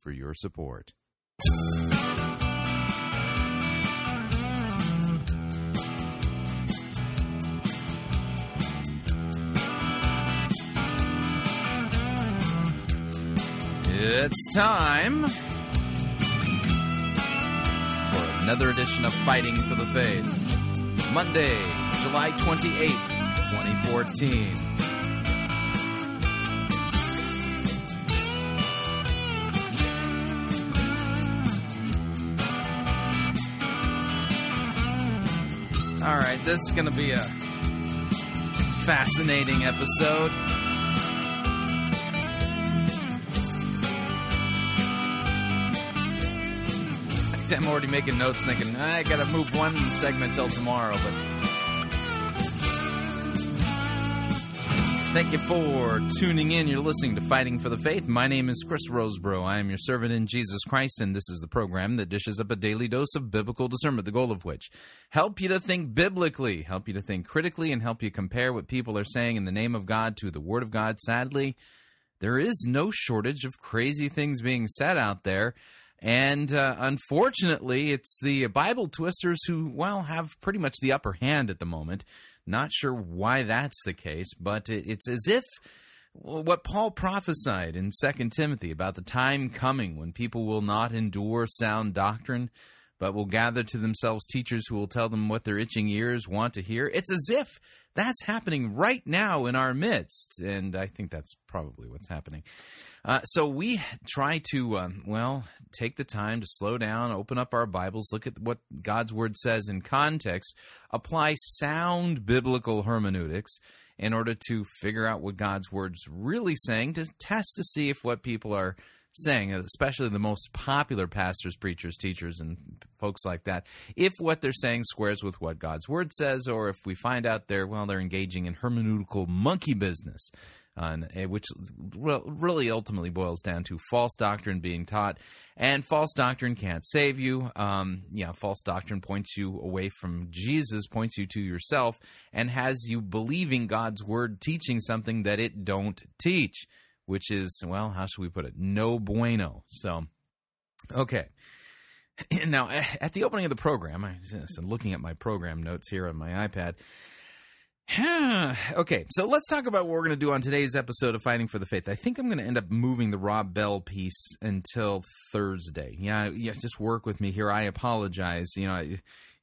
for your support. It's time for another edition of Fighting for the Faith. Monday, July 28th, 2014. This is going to be a fascinating episode. I'm already making notes thinking, I got to move one segment till tomorrow, but. Thank you for tuning in. You're listening to Fighting for the Faith. My name is Chris Rosebrough. I am your servant in Jesus Christ, and this is the program that dishes up a daily dose of biblical discernment, the goal of which help you to think biblically, help you to think critically, and help you compare what people are saying in the name of God to the Word of God. Sadly, there is no shortage of crazy things being said out there. And uh, unfortunately, it's the Bible twisters who, well, have pretty much the upper hand at the moment. Not sure why that's the case, but it's as if what Paul prophesied in 2 Timothy about the time coming when people will not endure sound doctrine, but will gather to themselves teachers who will tell them what their itching ears want to hear. It's as if that's happening right now in our midst, and I think that's probably what's happening. Uh, so we try to, um, well, take the time to slow down, open up our Bibles, look at what God's Word says in context, apply sound biblical hermeneutics in order to figure out what God's Word's really saying, to test to see if what people are saying, especially the most popular pastors, preachers, teachers, and folks like that, if what they're saying squares with what God's Word says, or if we find out they're, well, they're engaging in hermeneutical monkey business uh, which really ultimately boils down to false doctrine being taught, and false doctrine can't save you. Um, yeah, false doctrine points you away from Jesus, points you to yourself, and has you believing God's word teaching something that it don't teach, which is well, how should we put it? No bueno. So, okay. Now, at the opening of the program, I was looking at my program notes here on my iPad. okay, so let's talk about what we're going to do on today's episode of Fighting for the Faith. I think I'm going to end up moving the Rob Bell piece until Thursday. Yeah, yeah, just work with me here. I apologize. You know, you're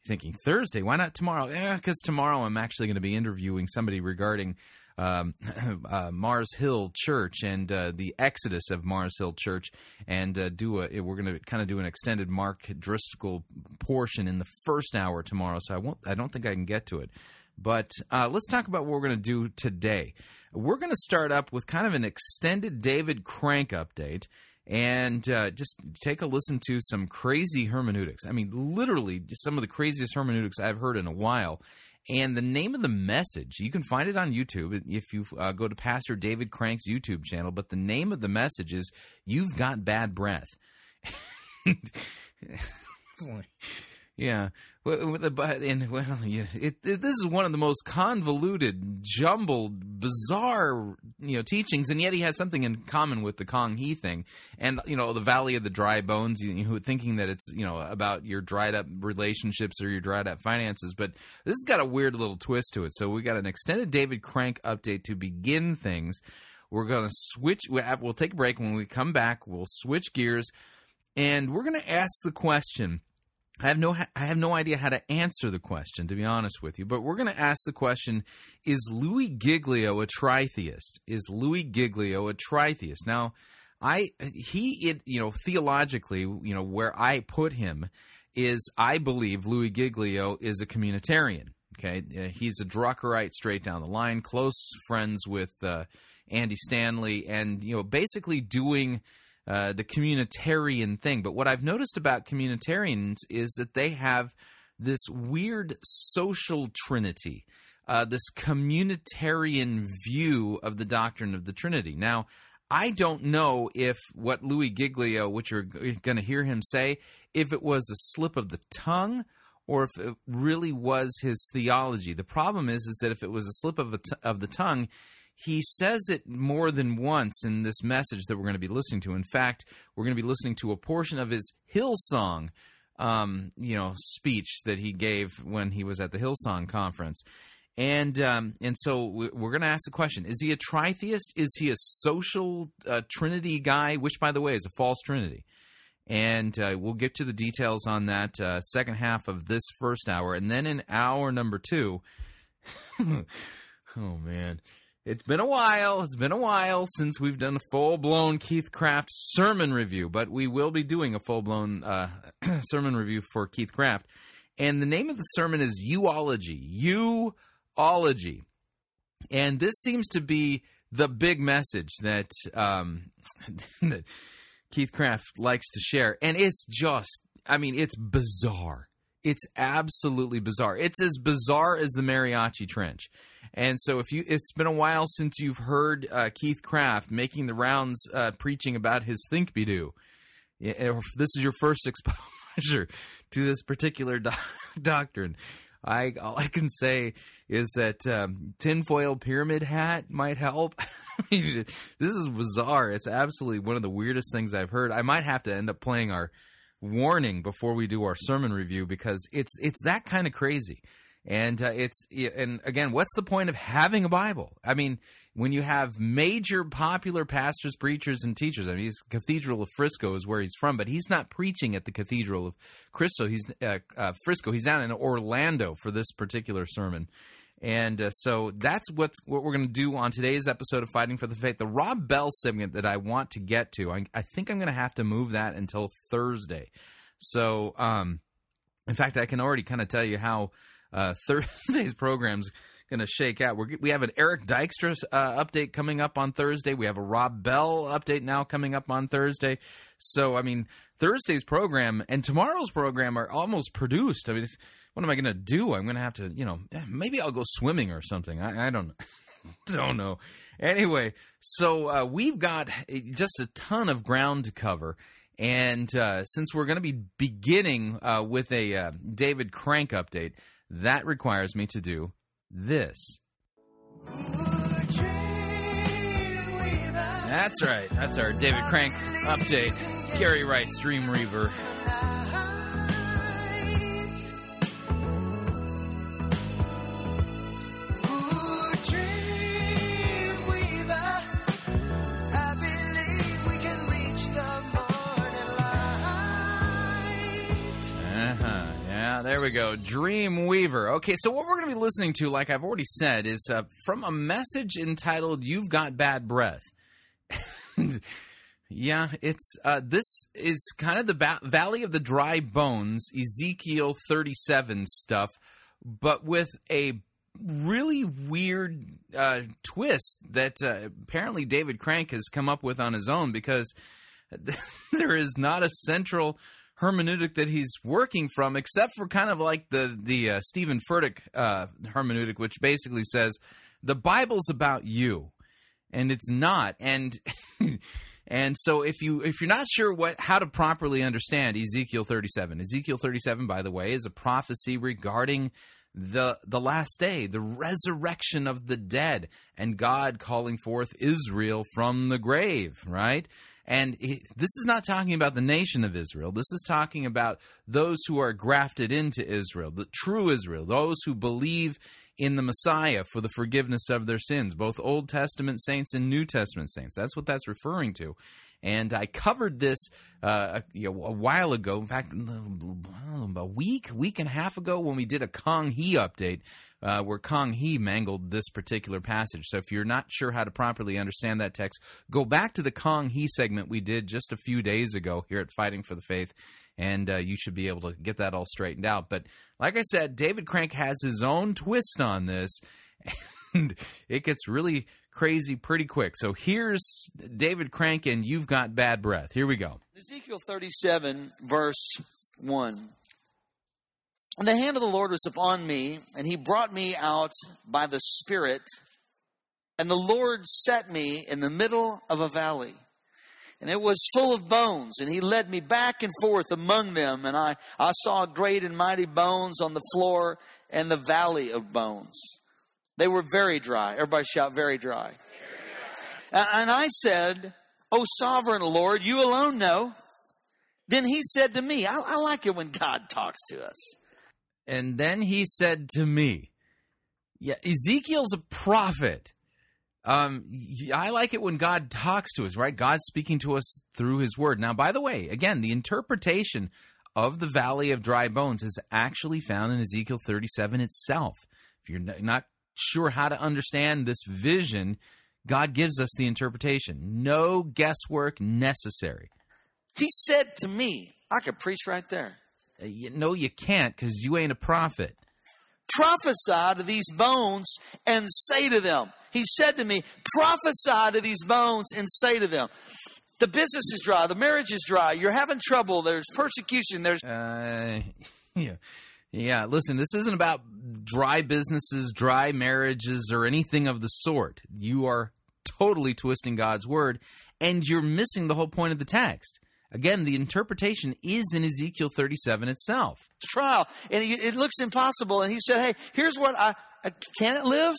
thinking Thursday? Why not tomorrow? Because tomorrow I'm actually going to be interviewing somebody regarding um, uh, Mars Hill Church and uh, the exodus of Mars Hill Church, and uh, do a. We're going to kind of do an extended Mark Driscoll portion in the first hour tomorrow. So I won't. I don't think I can get to it. But uh, let's talk about what we're going to do today. We're going to start up with kind of an extended David Crank update and uh, just take a listen to some crazy hermeneutics. I mean, literally, some of the craziest hermeneutics I've heard in a while. And the name of the message, you can find it on YouTube if you uh, go to Pastor David Crank's YouTube channel. But the name of the message is You've Got Bad Breath. Yeah, well, and well, yeah, it, it, this is one of the most convoluted, jumbled, bizarre, you know, teachings, and yet he has something in common with the Kong Hee thing, and you know, the Valley of the Dry Bones. You know, thinking that it's you know about your dried up relationships or your dried up finances, but this has got a weird little twist to it. So we got an extended David Crank update to begin things. We're going to switch. Uh, we'll take a break. When we come back, we'll switch gears, and we're going to ask the question I have no I have no idea how to answer the question to be honest with you, but we're going to ask the question is Louie Giglio a tritheist? Is Louie Giglio a tritheist? Now, I he it you know theologically, you know where I put him is I believe Louie Giglio is a communitarian. Okay, uh, he's a Druckerite straight down the line, close friends with uh, Andy Stanley, and you know basically doing uh, the communitarian thing. But what I've noticed about communitarians is that they have this weird social trinity, uh, this communitarian view of the doctrine of the Trinity. Now, I don't know if what Louie Giglio, which you're going to hear him say, if it was a slip of the tongue or if it really was his theology. The problem is, is that if it was a slip of, of the tongue, he says it more than once in this message that we're going to be listening to. In fact, we're going to be listening to a portion of his Hillsong, um, you know, speech that he gave when he was at the Hillsong conference. And um, and so we're going to ask the question: Is he a tritheist? Is he a social uh, Trinity guy? Which, by the way, is a false Trinity. And uh, we'll get to the details on that uh, second half of this first hour, and then in hour number two. oh man, it's been a while. It's been a while since we've done a full blown Keith Craft sermon review, but we will be doing a full blown uh, sermon review for Keith Craft. And the name of the sermon is YOUology. YOUology. And this seems to be the big message that, um, that Keith Craft likes to share. And it's just, I mean, it's bizarre. It's absolutely bizarre. It's as bizarre as the Mariachi Trench. And so, if you, it's been a while since you've heard uh, Keith Craft making the rounds, uh, preaching about his Think Be Do. If this is your first exposure to this particular do- doctrine, I all I can say is that um, tinfoil pyramid hat might help. I mean, this is bizarre. It's absolutely one of the weirdest things I've heard. I might have to end up playing our warning before we do our sermon review because it's it's that kind of crazy. And uh, it's and again, what's the point of having a Bible? I mean, when you have major popular pastors, preachers, and teachers. I mean, he's Cathedral of Frisco is where he's from, but he's not preaching at the Cathedral of Frisco. He's uh, uh, Frisco. He's down in Orlando for this particular sermon. And uh, so that's what's what we're going to do on today's episode of Fighting for the Faith. The Rob Bell segment that I want to get to, I, I think I'm going to have to move that until Thursday. So, um, in fact, I can already kind of tell you how uh, Thursday's program's going to shake out. We're, we have an Eric Dykstra uh, update coming up on Thursday. We have a Rob Bell update now coming up on Thursday. So, I mean, Thursday's program and tomorrow's program are almost produced. I mean, what am I going to do? I'm going to have to, you know, maybe I'll go swimming or something. I, I don't don't know. Anyway, so uh, we've got just a ton of ground to cover. And uh, since we're going to be beginning uh, with a uh, David Crank update, that requires me to do this. That's right. That's our David Crank update. Gary Wright's Dreamweaver. there we go. Dream Weaver. Okay, so what we're going to be listening to, like I've already said, is uh, from a message entitled "You've Got Bad Breath." yeah, it's uh, this is kind of the ba- Valley of the Dry Bones, Ezekiel thirty-seven stuff, but with a really weird uh, twist that uh, apparently David Crank has come up with on his own because there is not a central hermeneutic that he's working from, except for kind of like the the uh, Steven Furtick uh, hermeneutic, which basically says the Bible's about you, and it's not. And and so if you if you're not sure what how to properly understand Ezekiel 37, Ezekiel 37, by the way, is a prophecy regarding the the last day, the resurrection of the dead, and God calling forth Israel from the grave, right? And he, this is not talking about the nation of Israel. This is talking about those who are grafted into Israel, the true Israel, those who believe in the Messiah for the forgiveness of their sins, both Old Testament saints and New Testament saints. That's what that's referring to. And I covered this uh, a, you know, a while ago. In fact, a week, week and a half ago, when we did a Kong Hee update, uh, where Kong Hee mangled this particular passage. So if you're not sure how to properly understand that text, go back to the Kong Hee segment we did just a few days ago here at Fighting for the Faith, and uh, you should be able to get that all straightened out. But like I said, David Crank has his own twist on this, and it gets really crazy pretty quick. So here's David Crank and You've Got Bad Breath. Here we go. Ezekiel 37, verse 1. And the hand of the Lord was upon me, and he brought me out by the Spirit. And the Lord set me in the middle of a valley. And it was full of bones, and he led me back and forth among them. And I, I saw great and mighty bones on the floor and the valley of bones. They were very dry. Everybody shout, very dry. And I said, O sovereign Lord, you alone know. Then he said to me, I, I like it when God talks to us. And then he said to me, Yeah, Ezekiel's a prophet. Um, I like it when God talks to us, right? God's speaking to us through his word. Now, by the way, again, the interpretation of the valley of dry bones is actually found in Ezekiel 37 itself. If you're not sure how to understand this vision, God gives us the interpretation. No guesswork necessary. He said to me, I could preach right there. Uh, you, no, you can't because you ain't a prophet. Prophesy to these bones and say to them, He said to me, prophesy to these bones and say to them, the business is dry, the marriage is dry, you're having trouble, there's persecution, there's. Uh, yeah. Yeah, listen, this isn't about dry businesses, dry marriages, or anything of the sort. You are totally twisting God's word, and you're missing the whole point of the text. Again, the interpretation is in Ezekiel 37 itself. Trial, and it looks impossible. And he said, Hey, here's what I can it live?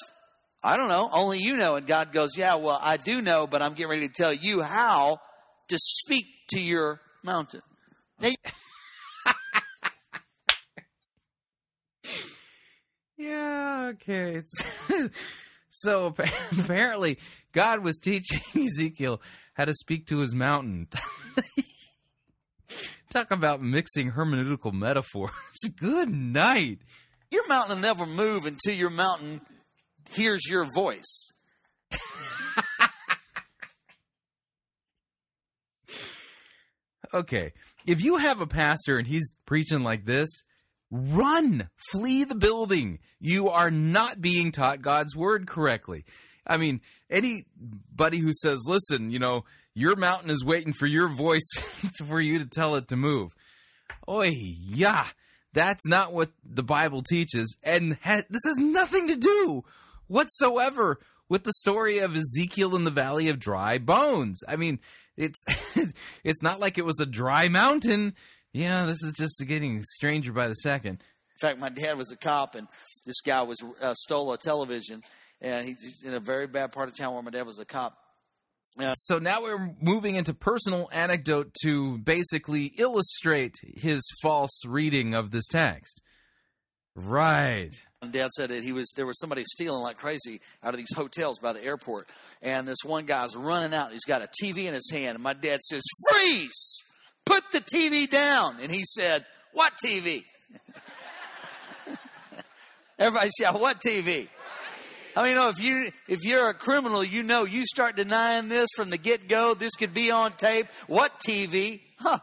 I don't know. Only you know. And God goes, Yeah, well, I do know, but I'm getting ready to tell you how to speak to your mountain. yeah, okay. so apparently, God was teaching Ezekiel how to speak to his mountain. Talk about mixing hermeneutical metaphors. Good night. Your mountain will never move until your mountain hears your voice. okay, if you have a pastor and he's preaching like this, run, flee the building. You are not being taught God's word correctly. I mean, anybody who says, listen, you know, your mountain is waiting for your voice for you to tell it to move. Oi, yeah, that's not what the Bible teaches. And ha- this has nothing to do whatsoever with the story of Ezekiel in the Valley of Dry Bones. I mean, it's it's not like it was a dry mountain. Yeah, this is just getting stranger by the second. In fact, my dad was a cop, and this guy was uh, stole a television, and he's in a very bad part of town where my dad was a cop. Uh, so now we're moving into personal anecdote to basically illustrate his false reading of this text. Right. And Dad said that he was there was somebody stealing like crazy out of these hotels by the airport, and this one guy's running out. He's got a TV in his hand, and my dad says, "Freeze! Put the TV down!" And he said, "What TV?" Everybody shout, "What TV?" I mean, you know, if you if you're a criminal, you know you start denying this from the get go. This could be on tape. What TV? Huh?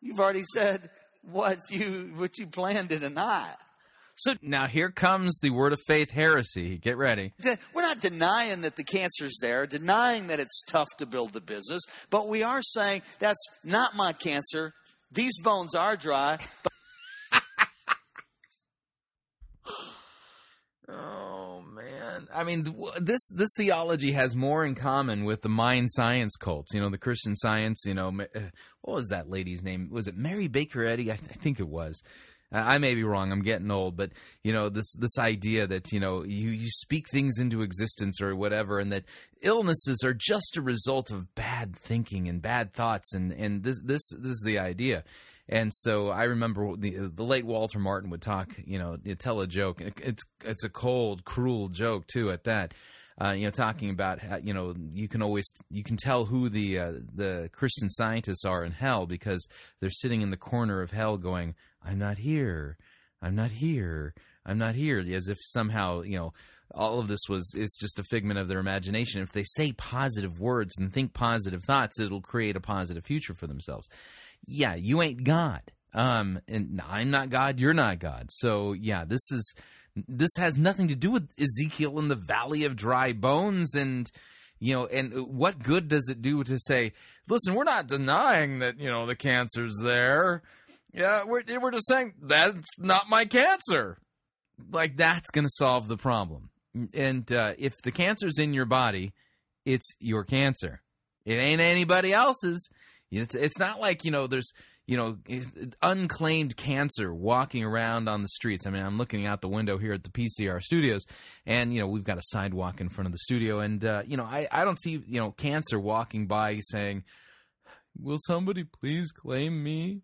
You've already said what you what you plan to deny. So now here comes the word of faith heresy. Get ready. We're not denying that the cancer's there, denying that it's tough to build the business, but we are saying that's not my cancer. These bones are dry. oh man. I mean this this theology has more in common with the mind science cults, you know, the Christian Science, you know, uh, what was that lady's name? Was it Mary Baker Eddy? I, th- I think it was I may be wrong. I'm getting old, but you know this this idea that you know you you speak things into existence or whatever, and that illnesses are just a result of bad thinking and bad thoughts, and and this this this is the idea. And so I remember the the late Walter Martin would talk, you know, tell a joke. It's it's a cold, cruel joke too at that. Uh, you know, talking about how, you know you can always you can tell who the uh, the Christian scientists are in hell because they're sitting in the corner of hell going, "I'm not here, I'm not here, I'm not here," as if somehow you know all of this was it's just a figment of their imagination. If they say positive words and think positive thoughts, it'll create a positive future for themselves. Yeah, you ain't God. Um, and I'm not God, you're not God. So yeah, this is This has nothing to do with Ezekiel in the valley of dry bones and you know and what good does it do to say listen we're not denying that you know the cancer's there. Yeah we're, we're just saying that's not my cancer. Like that's going to solve the problem. And uh, if the cancer's in your body it's your cancer. It ain't anybody else's it's, it's not like you know there's you know, unclaimed cancer walking around on the streets. I mean, I'm looking out the window here at the PCR studios, and you know, we've got a sidewalk in front of the studio, and uh, you know, I I don't see you know cancer walking by saying, "Will somebody please claim me?"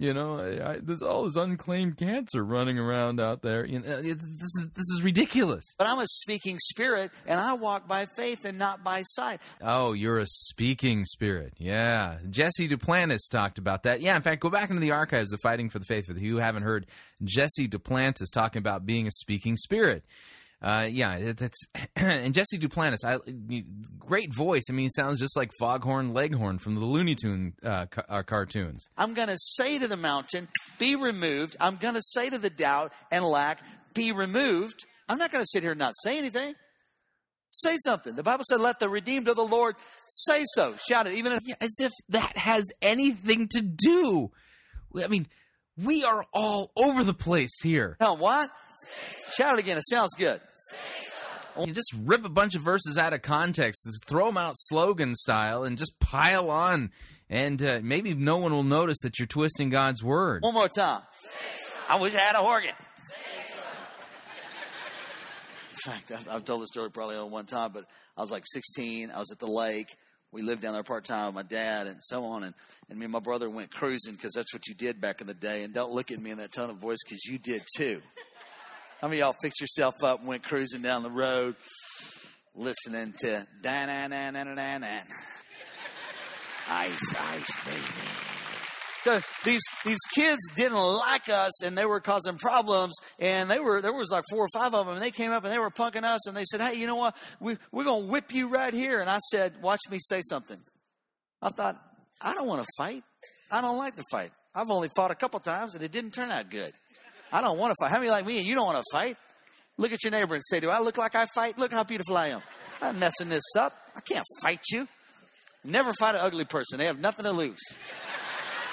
You know, I, I, there's all this unclaimed cancer running around out there. You know, it, this is this is ridiculous. But I'm a speaking spirit, and I walk by faith and not by sight. Oh, you're a speaking spirit. Yeah, Jesse Duplantis talked about that. Yeah, in fact, go back into the archives of Fighting for the Faith. For you who haven't heard Jesse Duplantis talking about being a speaking spirit. Uh, yeah, that's and Jesse Duplantis, I, great voice. I mean, he sounds just like Foghorn Leghorn from the Looney Tune uh, ca- uh, cartoons. I'm going to say to the mountain, "Be removed." I'm going to say to the doubt and lack, "Be removed." I'm not going to sit here and not say anything. Say something. The Bible said, "Let the redeemed of the Lord say so." Shout it, even if- yeah, as if that has anything to do. I mean, we are all over the place here. Tell what? Shout it again. It sounds good. You just rip a bunch of verses out of context, throw them out slogan style, and just pile on. And uh, maybe no one will notice that you're twisting God's word. One more time. I wish I had a organ. In fact, I've, I've told this story probably on one time, but I was like 16. I was at the lake. We lived down there part time with my dad and so on. And, and me and my brother went cruising because that's what you did back in the day. And don't look at me in that tone of voice because you did too. How many y'all fixed yourself up and went cruising down the road listening to da na na na na na ice ice baby. So these these kids didn't like us and they were causing problems and they were there was like four or five of them and they came up and they were punking us and they said, Hey, you know what? We we're gonna whip you right here and I said, Watch me say something. I thought, I don't want to fight. I don't like to fight. I've only fought a couple times and it didn't turn out good. I don't want to fight. How many like me and you don't want to fight? Look at your neighbor and say, Do I look like I fight? Look how beautiful I am. I'm messing this up. I can't fight you. Never fight an ugly person. They have nothing to lose.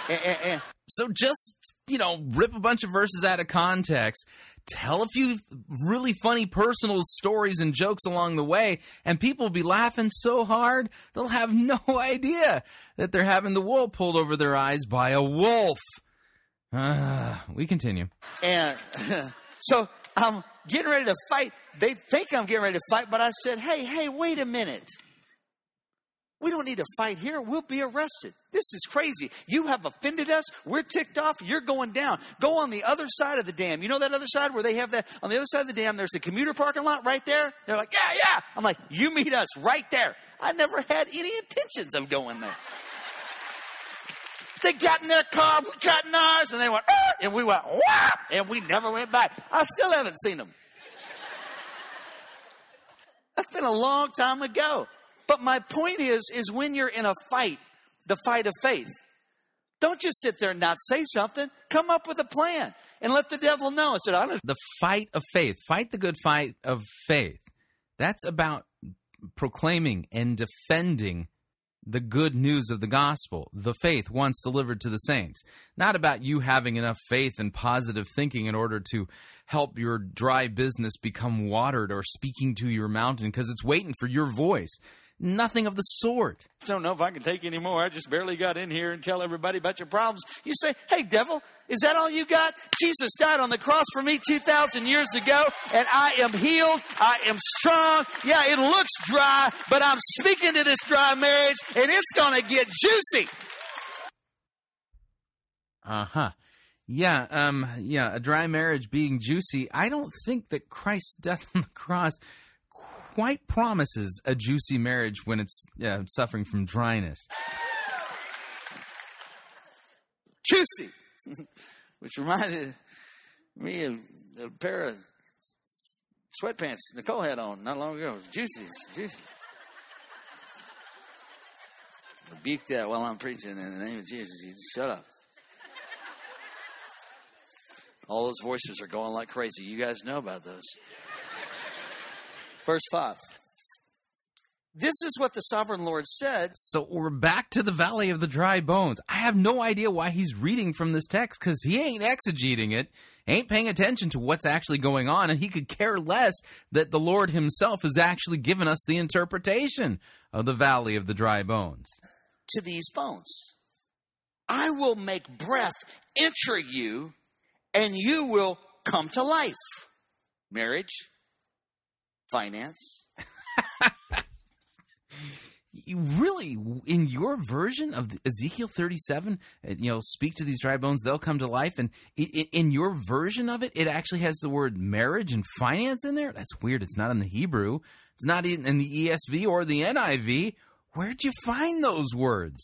And, and, and, So just, you know, rip a bunch of verses out of context, tell a few really funny personal stories and jokes along the way, and people will be laughing so hard they'll have no idea that they're having the wool pulled over their eyes by a wolf. Ah, we continue. and so I'm getting ready to fight. They think I'm getting ready to fight, but I said, Hey, hey, wait a minute. We don't need to fight here. We'll be arrested. This is crazy. You have offended us. We're ticked off. You're going down. Go on the other side of the dam. You know that other side where they have that? On the other side of the dam, there's a commuter parking lot right there. They're like, yeah, yeah. I'm like, you meet us right there. I never had any intentions of going there. They got in their car, we got in ours, and they went, "Ah," and we went, whap, and we never went back. I still haven't seen them. That's been a long time ago. But my point is, is when you're in a fight, the fight of faith, don't just sit there and not say something. Come up with a plan and let the devil know. I said, I don't The fight of faith, fight the good fight of faith. That's about proclaiming and defending the good news of the gospel, the faith once delivered to the saints. Not about you having enough faith and positive thinking in order to help your dry business become watered or speaking to your mountain because it's waiting for your voice. Nothing of the sort. I don't know if I can take any more. I just barely got in here and tell everybody about your problems. You say, hey, devil, is that all you got? Jesus died on the cross for me 2,000 years ago, and I am healed. I am strong. Yeah, it looks dry, but I'm speaking to this dry marriage, and it's going to get juicy. Uh huh. Yeah, um, yeah, a dry marriage being juicy. I don't think that Christ's death on the cross quite promises a juicy marriage when it's uh, suffering from dryness. Juicy. Which reminded me of a pair of sweatpants Nicole had on not long ago. Juicy. Juicy. Rebuke that while I'm preaching in the name of Jesus. You just shut up. All those voices are going like crazy. You guys know about those. Verse 5. This is what the sovereign Lord said. So we're back to the valley of the dry bones. I have no idea why he's reading from this text because he ain't exegeting it, ain't paying attention to what's actually going on, and he could care less that the Lord himself has actually given us the interpretation of the valley of the dry bones. To these bones, I will make breath enter you, and you will come to life. Marriage, finance. You really, in your version of Ezekiel 37, uh, you know, speak to these dry bones, they'll come to life. And in your version of it, it actually has the word marriage and finance in there. That's weird. It's not in the Hebrew, it's not in in the ESV or the NIV. Where'd you find those words?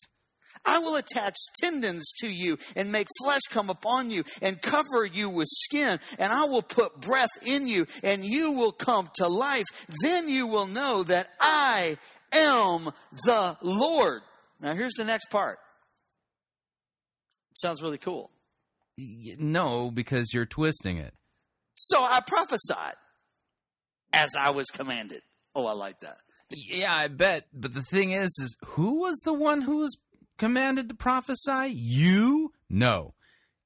I will attach tendons to you and make flesh come upon you and cover you with skin, and I will put breath in you, and you will come to life. Then you will know that I am the Lord. Now, here's the next part. Sounds really cool. No, because you're twisting it. So I prophesied as I was commanded. Oh, I like that. Yeah, I bet. But the thing is, is who was the one who was commanded to prophesy? You? No,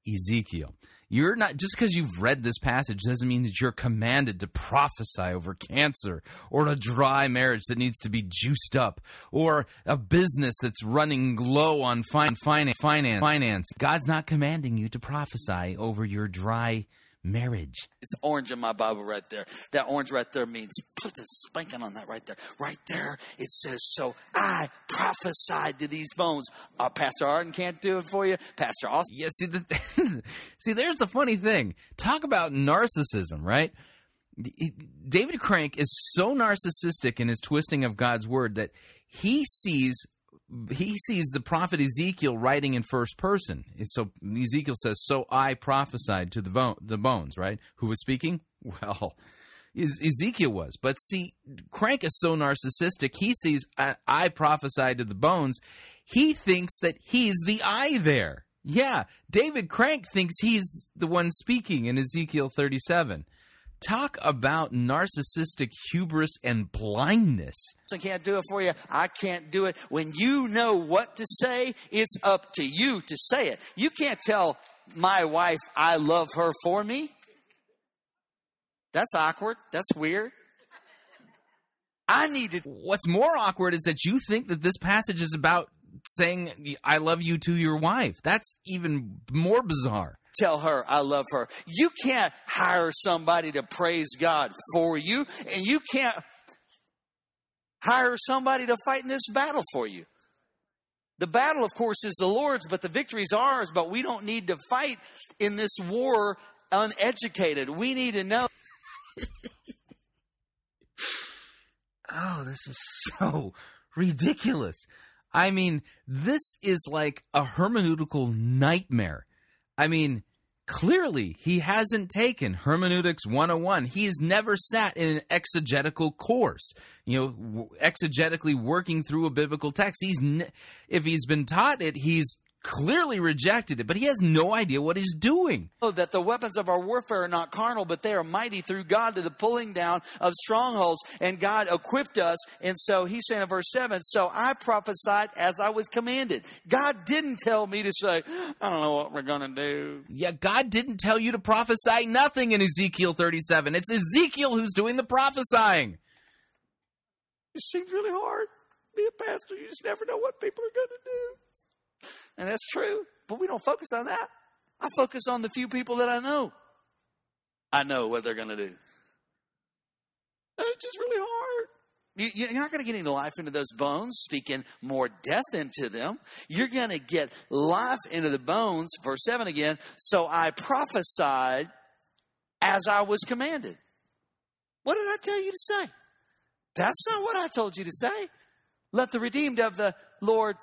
Ezekiel. You're not just because you've read this passage doesn't mean that you're commanded to prophesy over cancer or a dry marriage that needs to be juiced up or a business that's running low on fin- finance. Finance. Finance. God's not commanding you to prophesy over your dry marriage. It's orange in my Bible right there. That orange right there means put a spanking on that right there. Right there, it says, So I prophesied to these bones. Uh, Pastor Arden can't do it for you. Pastor Austin. Yeah, see, the, see, there's the funny thing. Talk about narcissism, right? David Crank is so narcissistic in his twisting of God's word that he sees he sees the prophet Ezekiel writing in first person. So Ezekiel says, "So I prophesied to the the bones." Right? Who was speaking? Well, Ezekiel was. But see, Crank is so narcissistic. He sees, I, I prophesied to the bones. He thinks that he's the I there. Yeah, David Crank thinks he's the one speaking in Ezekiel 37. Talk about narcissistic hubris and blindness. I can't do it for you. I can't do it. When you know what to say, it's up to you to say it. You can't tell my wife I love her for me. That's awkward. That's weird. I need to What's more awkward is that you think that this passage is about saying, I love you to your wife. That's even more bizarre. Tell her I love her. You can't hire somebody to praise God for you, and you can't hire somebody to fight in this battle for you. The battle, of course, is the Lord's, but the victory is ours. But we don't need to fight in this war uneducated. We need to know. Oh, this is so ridiculous. I mean, this is like a hermeneutical nightmare. I mean, clearly he hasn't taken hermeneutics 101. He has never sat in an exegetical course, you know, exegetically working through a biblical text. He's ne- if he's been taught it, he's clearly rejected it, but he has no idea what he's doing. Oh, that the weapons of our warfare are not carnal, but they are mighty through God to the pulling down of strongholds. And God equipped us. And so he's saying in verse 7 So I prophesied as I was commanded. God didn't tell me to say, I don't know what we're going to do. Yeah, God didn't tell you to prophesy nothing in Ezekiel 37. It's Ezekiel who's doing the prophesying. It seems really hard. Be a pastor, you just never know what people are going to do. And that's true, but we don't focus on that. I focus on the few people that I know. I know what they're going to do. It's just really hard. You- You're not going to get any life into those bones, speaking more death into them. You're going to get life into the bones. Verse 7 again. So I prophesied as I was commanded. What did I tell you to say? That's not what I told you to say. Let the redeemed of the Lord.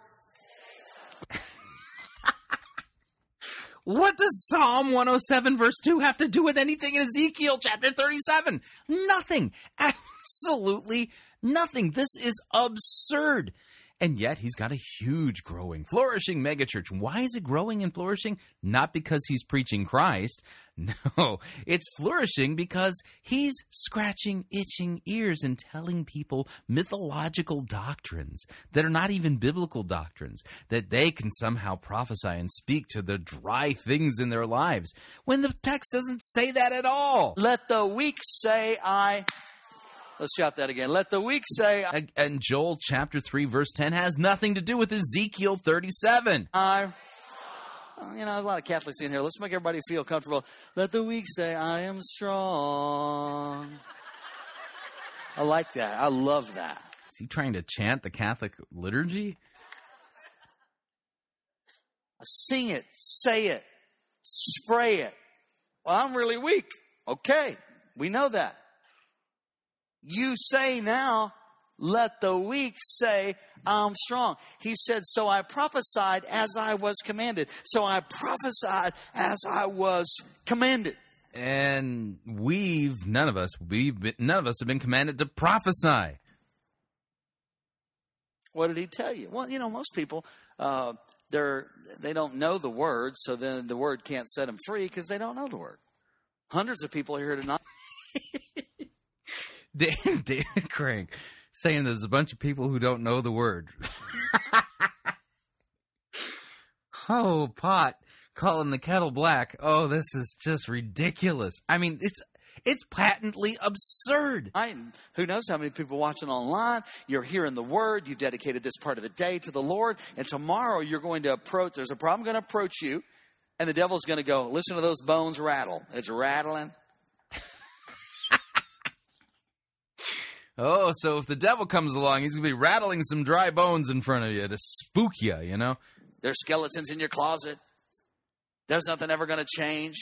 What does Psalm 107 verse 2 have to do with anything in Ezekiel chapter 37? Nothing. Absolutely nothing. This is absurd. And yet he's got a huge, growing, flourishing megachurch. Why is it growing and flourishing? Not because he's preaching Christ. No, it's flourishing because he's scratching itching ears and telling people mythological doctrines that are not even biblical doctrines, that they can somehow prophesy and speak to the dry things in their lives when the text doesn't say that at all. Let the weak say, I. Let's shout that again. Let the weak say, And Joel chapter 3, verse 10 has nothing to do with Ezekiel 37. I. You know, there's a lot of Catholics in here. Let's make everybody feel comfortable. Let the weak say, I am strong. I like that. I love that. Is he trying to chant the Catholic liturgy? Sing it, say it, spray it. Well, I'm really weak. Okay, we know that. You say now, let the weak say, I'm strong. He said, So I prophesied as I was commanded. So I prophesied as I was commanded. And we've none of us we've been, none of us have been commanded to prophesy. What did he tell you? Well, you know, most people uh, they're they don't know the word, so then the word can't set them free because they don't know the word. Hundreds of people are here tonight. David, Crank saying there's a bunch of people who don't know the word. oh, pot calling the kettle black. Oh, this is just ridiculous. I mean, it's it's patently absurd. I, who knows how many people watching online? You're hearing the word. You've dedicated this part of the day to the Lord, and tomorrow you're going to approach. There's a problem going to approach you, and the devil's going to go. Listen to those bones rattle. It's rattling. Oh, so if the devil comes along, he's going to be rattling some dry bones in front of you to spook you, you know? There's skeletons in your closet. There's nothing ever going to change.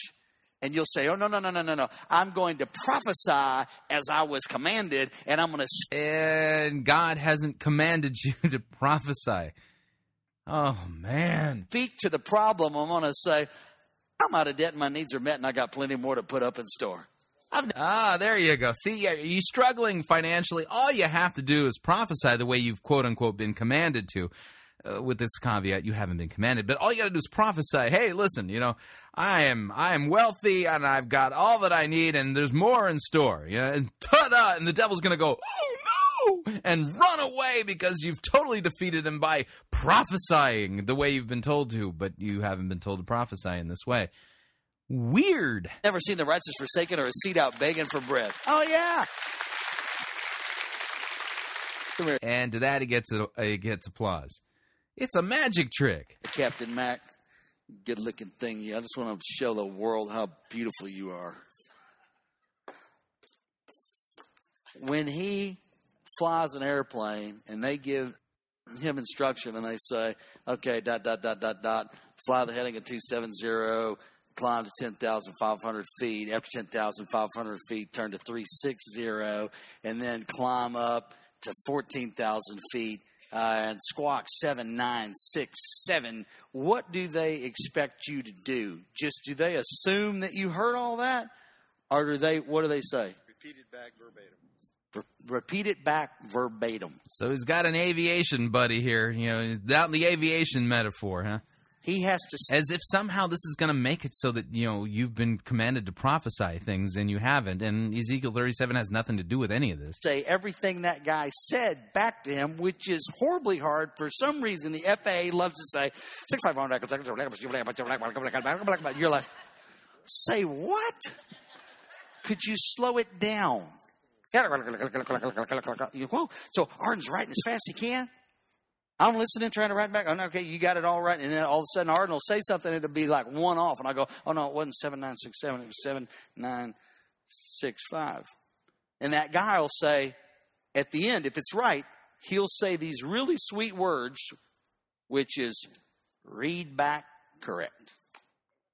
And you'll say, Oh, no, no, no, no, no, no. I'm going to prophesy as I was commanded, and I'm going to. And God hasn't commanded you to prophesy. Oh, man. Speak to the problem. I'm going to say, I'm out of debt and my needs are met, and I got plenty more to put up in store. Ah, there you go. See, you're struggling financially. All you have to do is prophesy the way you've quote unquote been commanded to. Uh, with this caveat, you haven't been commanded, but all you got to do is prophesy. Hey, listen, you know, I am I am wealthy and I've got all that I need, and there's more in store. Know, and ta-da! And the devil's to go, oh no, and run away because you've totally defeated him by prophesying the way you've been told to, but you haven't been told to prophesy in this way. Weird. Never seen the righteous forsaken or a seed out begging for bread. Oh, yeah. And to that, he gets a, he gets applause. It's a magic trick. Captain Mac, good looking thing. Yeah, I just want to show the world how beautiful you are. When he flies an airplane and they give him instruction and they say, okay, dot, dot, dot, dot, dot, fly the heading of 270, climb to 10,500 feet. After 10,500 feet, turn to 360, and then climb up to 14,000 feet uh, and squawk 7967. What do they expect you to do? Just do they assume that you heard all that? Or do they, what do they say? Repeat it back verbatim. repeat it back verbatim. So he's got an aviation buddy here, you know, he's out in the aviation metaphor, huh? He has to say As if somehow this is going to make it so that, you know, you've been commanded to prophesy things and you haven't. And Ezekiel 37 has nothing to do with any of this. say everything that guy said back to him, which is horribly hard. For some reason, the FAA loves to say, 651. You're like, say what? Could you slow it down? So Arden's writing as fast as he can. I'm listening, trying to write back. Oh, no, okay, you got it all right. And then all of a sudden, Arden will say something, it'll be like one off. And I go, oh, no, it wasn't 7967, it was 7965. And that guy will say, at the end, if it's right, he'll say these really sweet words, which is read back correct.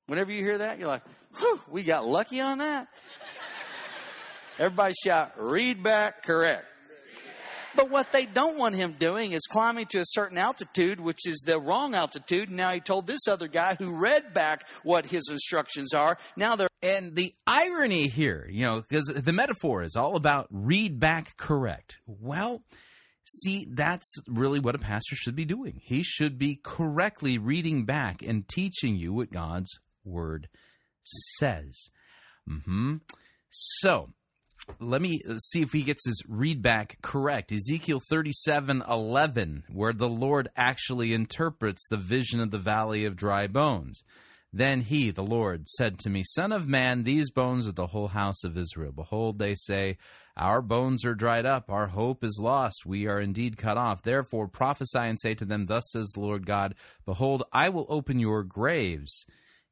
Whenever you hear that, you're like, whew, we got lucky on that. Everybody shout, read back correct. But what they don't want him doing is climbing to a certain altitude, which is the wrong altitude. And now he told this other guy who read back what his instructions are. Now they're And the irony here, you know, because the metaphor is all about read back correct. Well, See, that's really what a pastor should be doing. He should be correctly reading back and teaching you what God's word says. hmm So, let me uh, see if he gets his read back correct. Ezekiel 37 11, where the Lord actually interprets the vision of the valley of dry bones. Then he, the Lord, said to me, Son of man, these bones are the whole house of Israel. Behold, they say, Our bones are dried up, our hope is lost, we are indeed cut off. Therefore prophesy and say to them, Thus says the Lord God, Behold, I will open your graves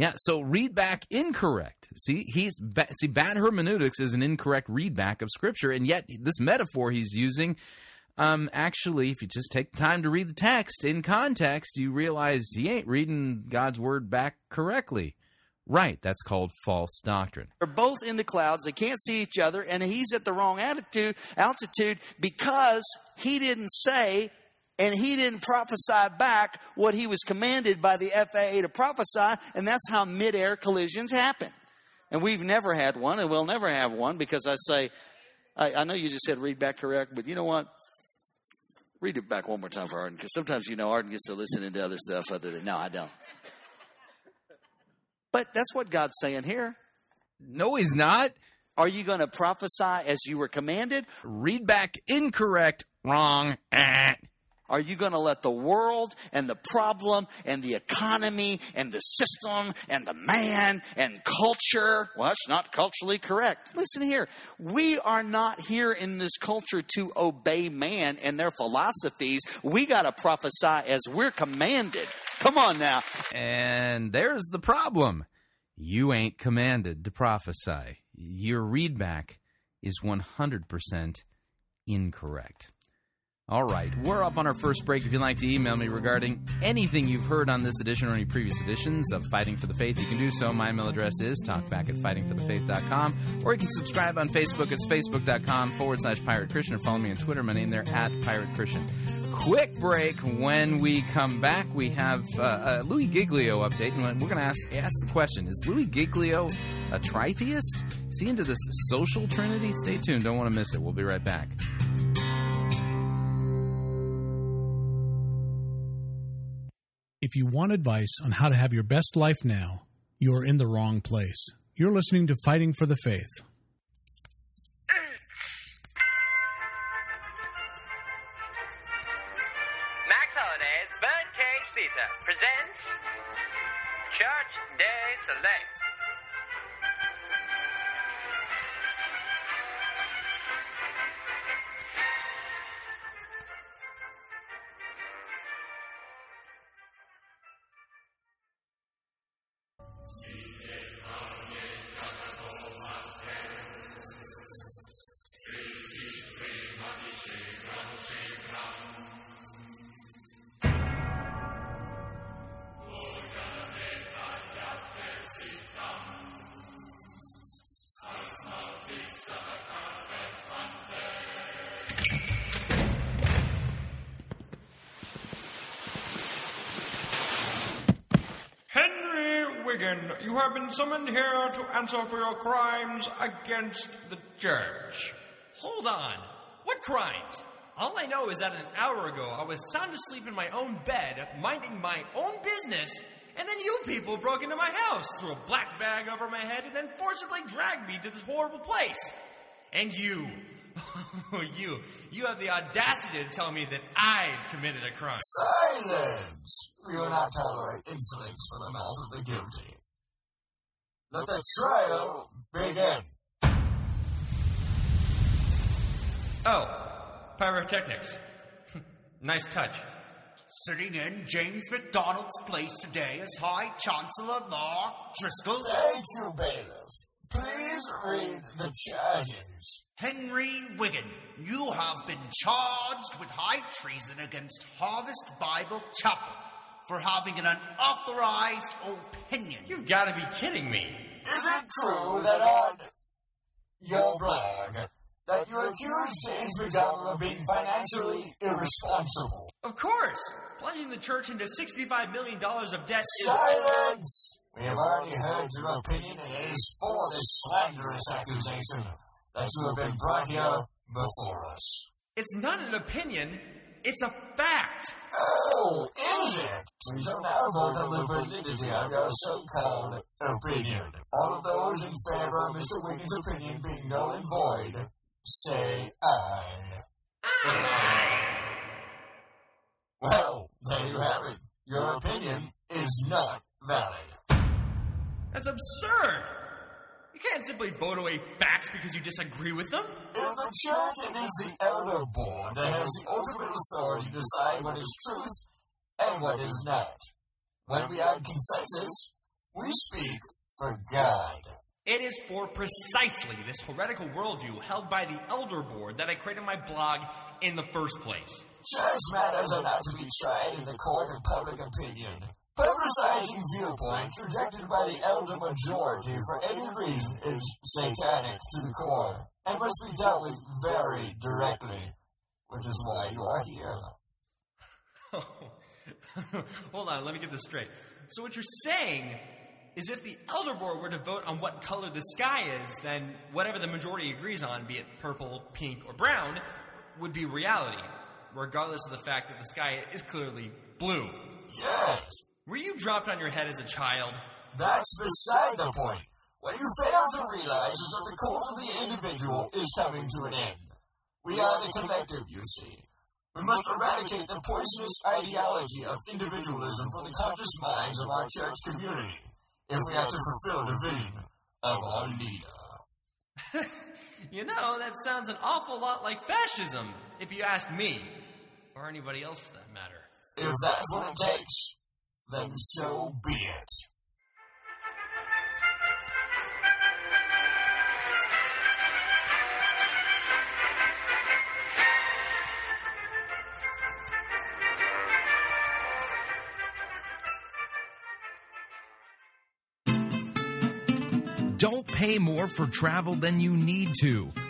Yeah, so read back incorrect. See, he's see bad hermeneutics is an incorrect read back of scripture, and yet this metaphor he's using, um, actually, if you just take the time to read the text in context, you realize he ain't reading God's word back correctly. Right, that's called false doctrine. They're both in the clouds. They can't see each other, and he's at the wrong attitude, altitude because he didn't say and he didn't prophesy back what he was commanded by the FAA to prophesy, and that's how midair collisions happen. And we've never had one, and we'll never have one because I say, I, I know you just said read back correct, but you know what? Read it back one more time for Arden, because sometimes you know Arden gets to listen to other stuff other than no, I don't. But that's what God's saying here. No, he's not. Are you going to prophesy as you were commanded? Read back incorrect, wrong. Eh. Are you going to let the world and the problem and the economy and the system and the man and culture? Well, that's not culturally correct. Listen here. We are not here in this culture to obey man and their philosophies. We got to prophesy as we're commanded. Come on now. And there's the problem. You ain't commanded to prophesy. Your readback is 100% incorrect. All right, we're up on our first break. If you'd like to email me regarding anything you've heard on this edition or any previous editions of Fighting for the Faith, you can do so. My email address is talkback at fightingforthefaith.com, or you can subscribe on Facebook. It's facebook.com forward slash pirate Christian, or follow me on Twitter. My name there at pirate Christian. Quick break. When we come back, we have uh, a Louie Giglio update, and we're going to ask, ask the question Is Louie Giglio a tritheist? Is he into this social trinity? Stay tuned. Don't want to miss it. We'll be right back. If you want advice on how to have your best life now, you're in the wrong place. You're listening to Fighting for the Faith. Max Holiday's Birdcage Theater presents Church Day Select. You have been summoned here to answer for your crimes against the church. Hold on. What crimes? All I know is that an hour ago I was sound asleep in my own bed, minding my own business, and then you people broke into my house, threw a black bag over my head, and then forcibly dragged me to this horrible place. And you, you, you have the audacity to tell me that I've committed a crime. Silence! We will not tolerate insolence from the mouth of the guilty. Let the trial begin. Oh, pyrotechnics. nice touch. Sitting in James MacDonald's place today is High Chancellor Law Driscoll. Thank you, bailiff. Please read the charges. Henry Wigan, you have been charged with high treason against Harvest Bible Chapel for having an unauthorized opinion. You've got to be kidding me. Is it true that on your blog that you accused James MacDonald of being financially irresponsible? Of course. Plunging the church into $65 million of debt is. Silence! We have already heard your opinion, and it is for this slanderous accusation that you have been brought here before us. It's not an opinion, it's a fact. Oh, is it? We shall now vote on the validity of your so-called opinion. All of those in favor of Mr. Wiggins' opinion being null and void, say aye. Well, there you have it. Your opinion is not valid. That's absurd. You can't simply vote away facts because you disagree with them. In the church, it is the elder board that has the ultimate authority to decide what is truth and what is not. When we add consensus, we speak for God. It is for precisely this heretical worldview held by the Elder Board that I created my blog in the first place. Church matters are not to be tried in the court of public opinion. Publicizing viewpoints rejected by the elder majority for any reason is satanic to the core and must be dealt with very directly, which is why you are here. Hold on, let me get this straight. So, what you're saying is if the Elder Board were to vote on what color the sky is, then whatever the majority agrees on, be it purple, pink, or brown, would be reality, regardless of the fact that the sky is clearly blue. Yes, Were you dropped on your head as a child? that's beside the point. What you fail to realize is that the cult of the individual is coming to an end. We are the collective, you see. We must eradicate the poisonous ideology of individualism from the conscious minds of our church community if we are to fulfill the vision of our leader. You know, that sounds an awful lot like fascism, if you ask me, or anybody else for that matter. If that's what it takes, then so be it. Don't pay more for travel than you need to.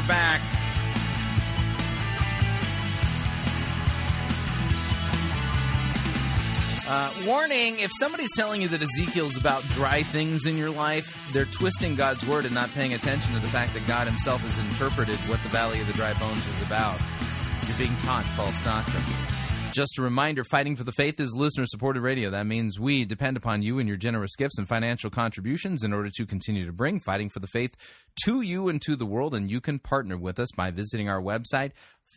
We're back. Uh, warning if somebody's telling you that Ezekiel's about dry things in your life, they're twisting God's word and not paying attention to the fact that God himself has interpreted what the Valley of the Dry Bones is about. You're being taught false doctrine. Just a reminder Fighting for the Faith is listener supported radio. That means we depend upon you and your generous gifts and financial contributions in order to continue to bring Fighting for the Faith to you and to the world. And you can partner with us by visiting our website,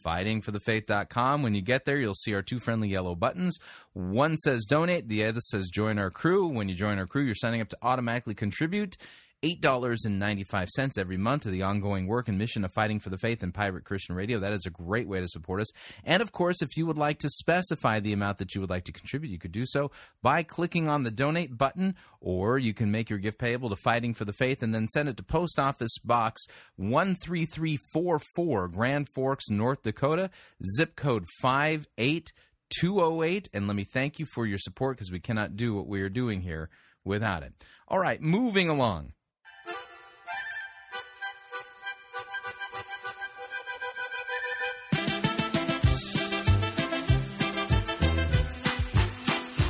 fightingforthefaith.com. When you get there, you'll see our two friendly yellow buttons. One says donate, the other says join our crew. When you join our crew, you're signing up to automatically contribute. $8.95 every month to the ongoing work and mission of fighting for the faith in Pirate Christian Radio. That is a great way to support us. And of course, if you would like to specify the amount that you would like to contribute, you could do so by clicking on the donate button, or you can make your gift payable to Fighting for the Faith and then send it to Post Office Box 13344, Grand Forks, North Dakota, zip code 58208. And let me thank you for your support because we cannot do what we are doing here without it. All right, moving along.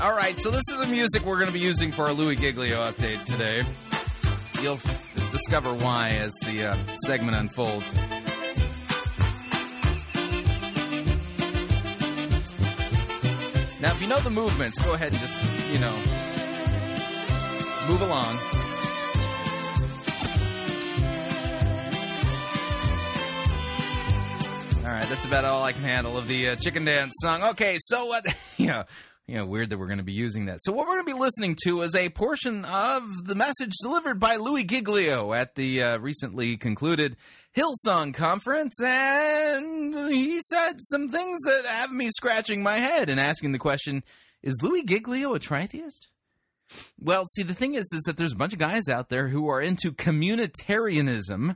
All right, so this is the music we're going to be using for our Louie Giglio update today. You'll f- discover why as the uh, segment unfolds. Now, if you know the movements, go ahead and just, you know, move along. All right, that's about all I can handle of the uh, chicken dance song. Okay, so what? know, you know, weird that we're going to be using that. So what we're going to be listening to is a portion of the message delivered by Louie Giglio at the uh, recently concluded Hillsong conference, and he said some things that have me scratching my head and asking the question: Is Louie Giglio a tritheist? Well, see, the thing is, is that there's a bunch of guys out there who are into communitarianism,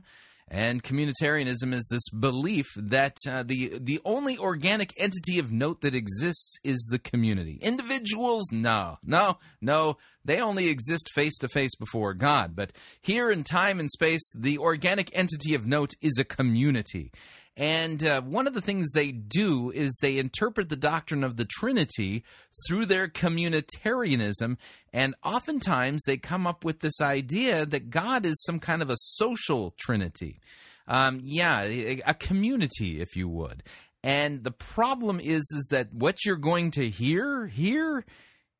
and communitarianism is this belief that uh, the the only organic entity of note that exists is the community. Individuals, no, no, no. They only exist face to face before God. But here in time and space, the organic entity of note is a community. And uh, one of the things they do is they interpret the doctrine of the Trinity through their communitarianism. And oftentimes they come up with this idea that God is some kind of a social Trinity. Um, yeah, a, community, if you would. And the problem is, is that what you're going to hear here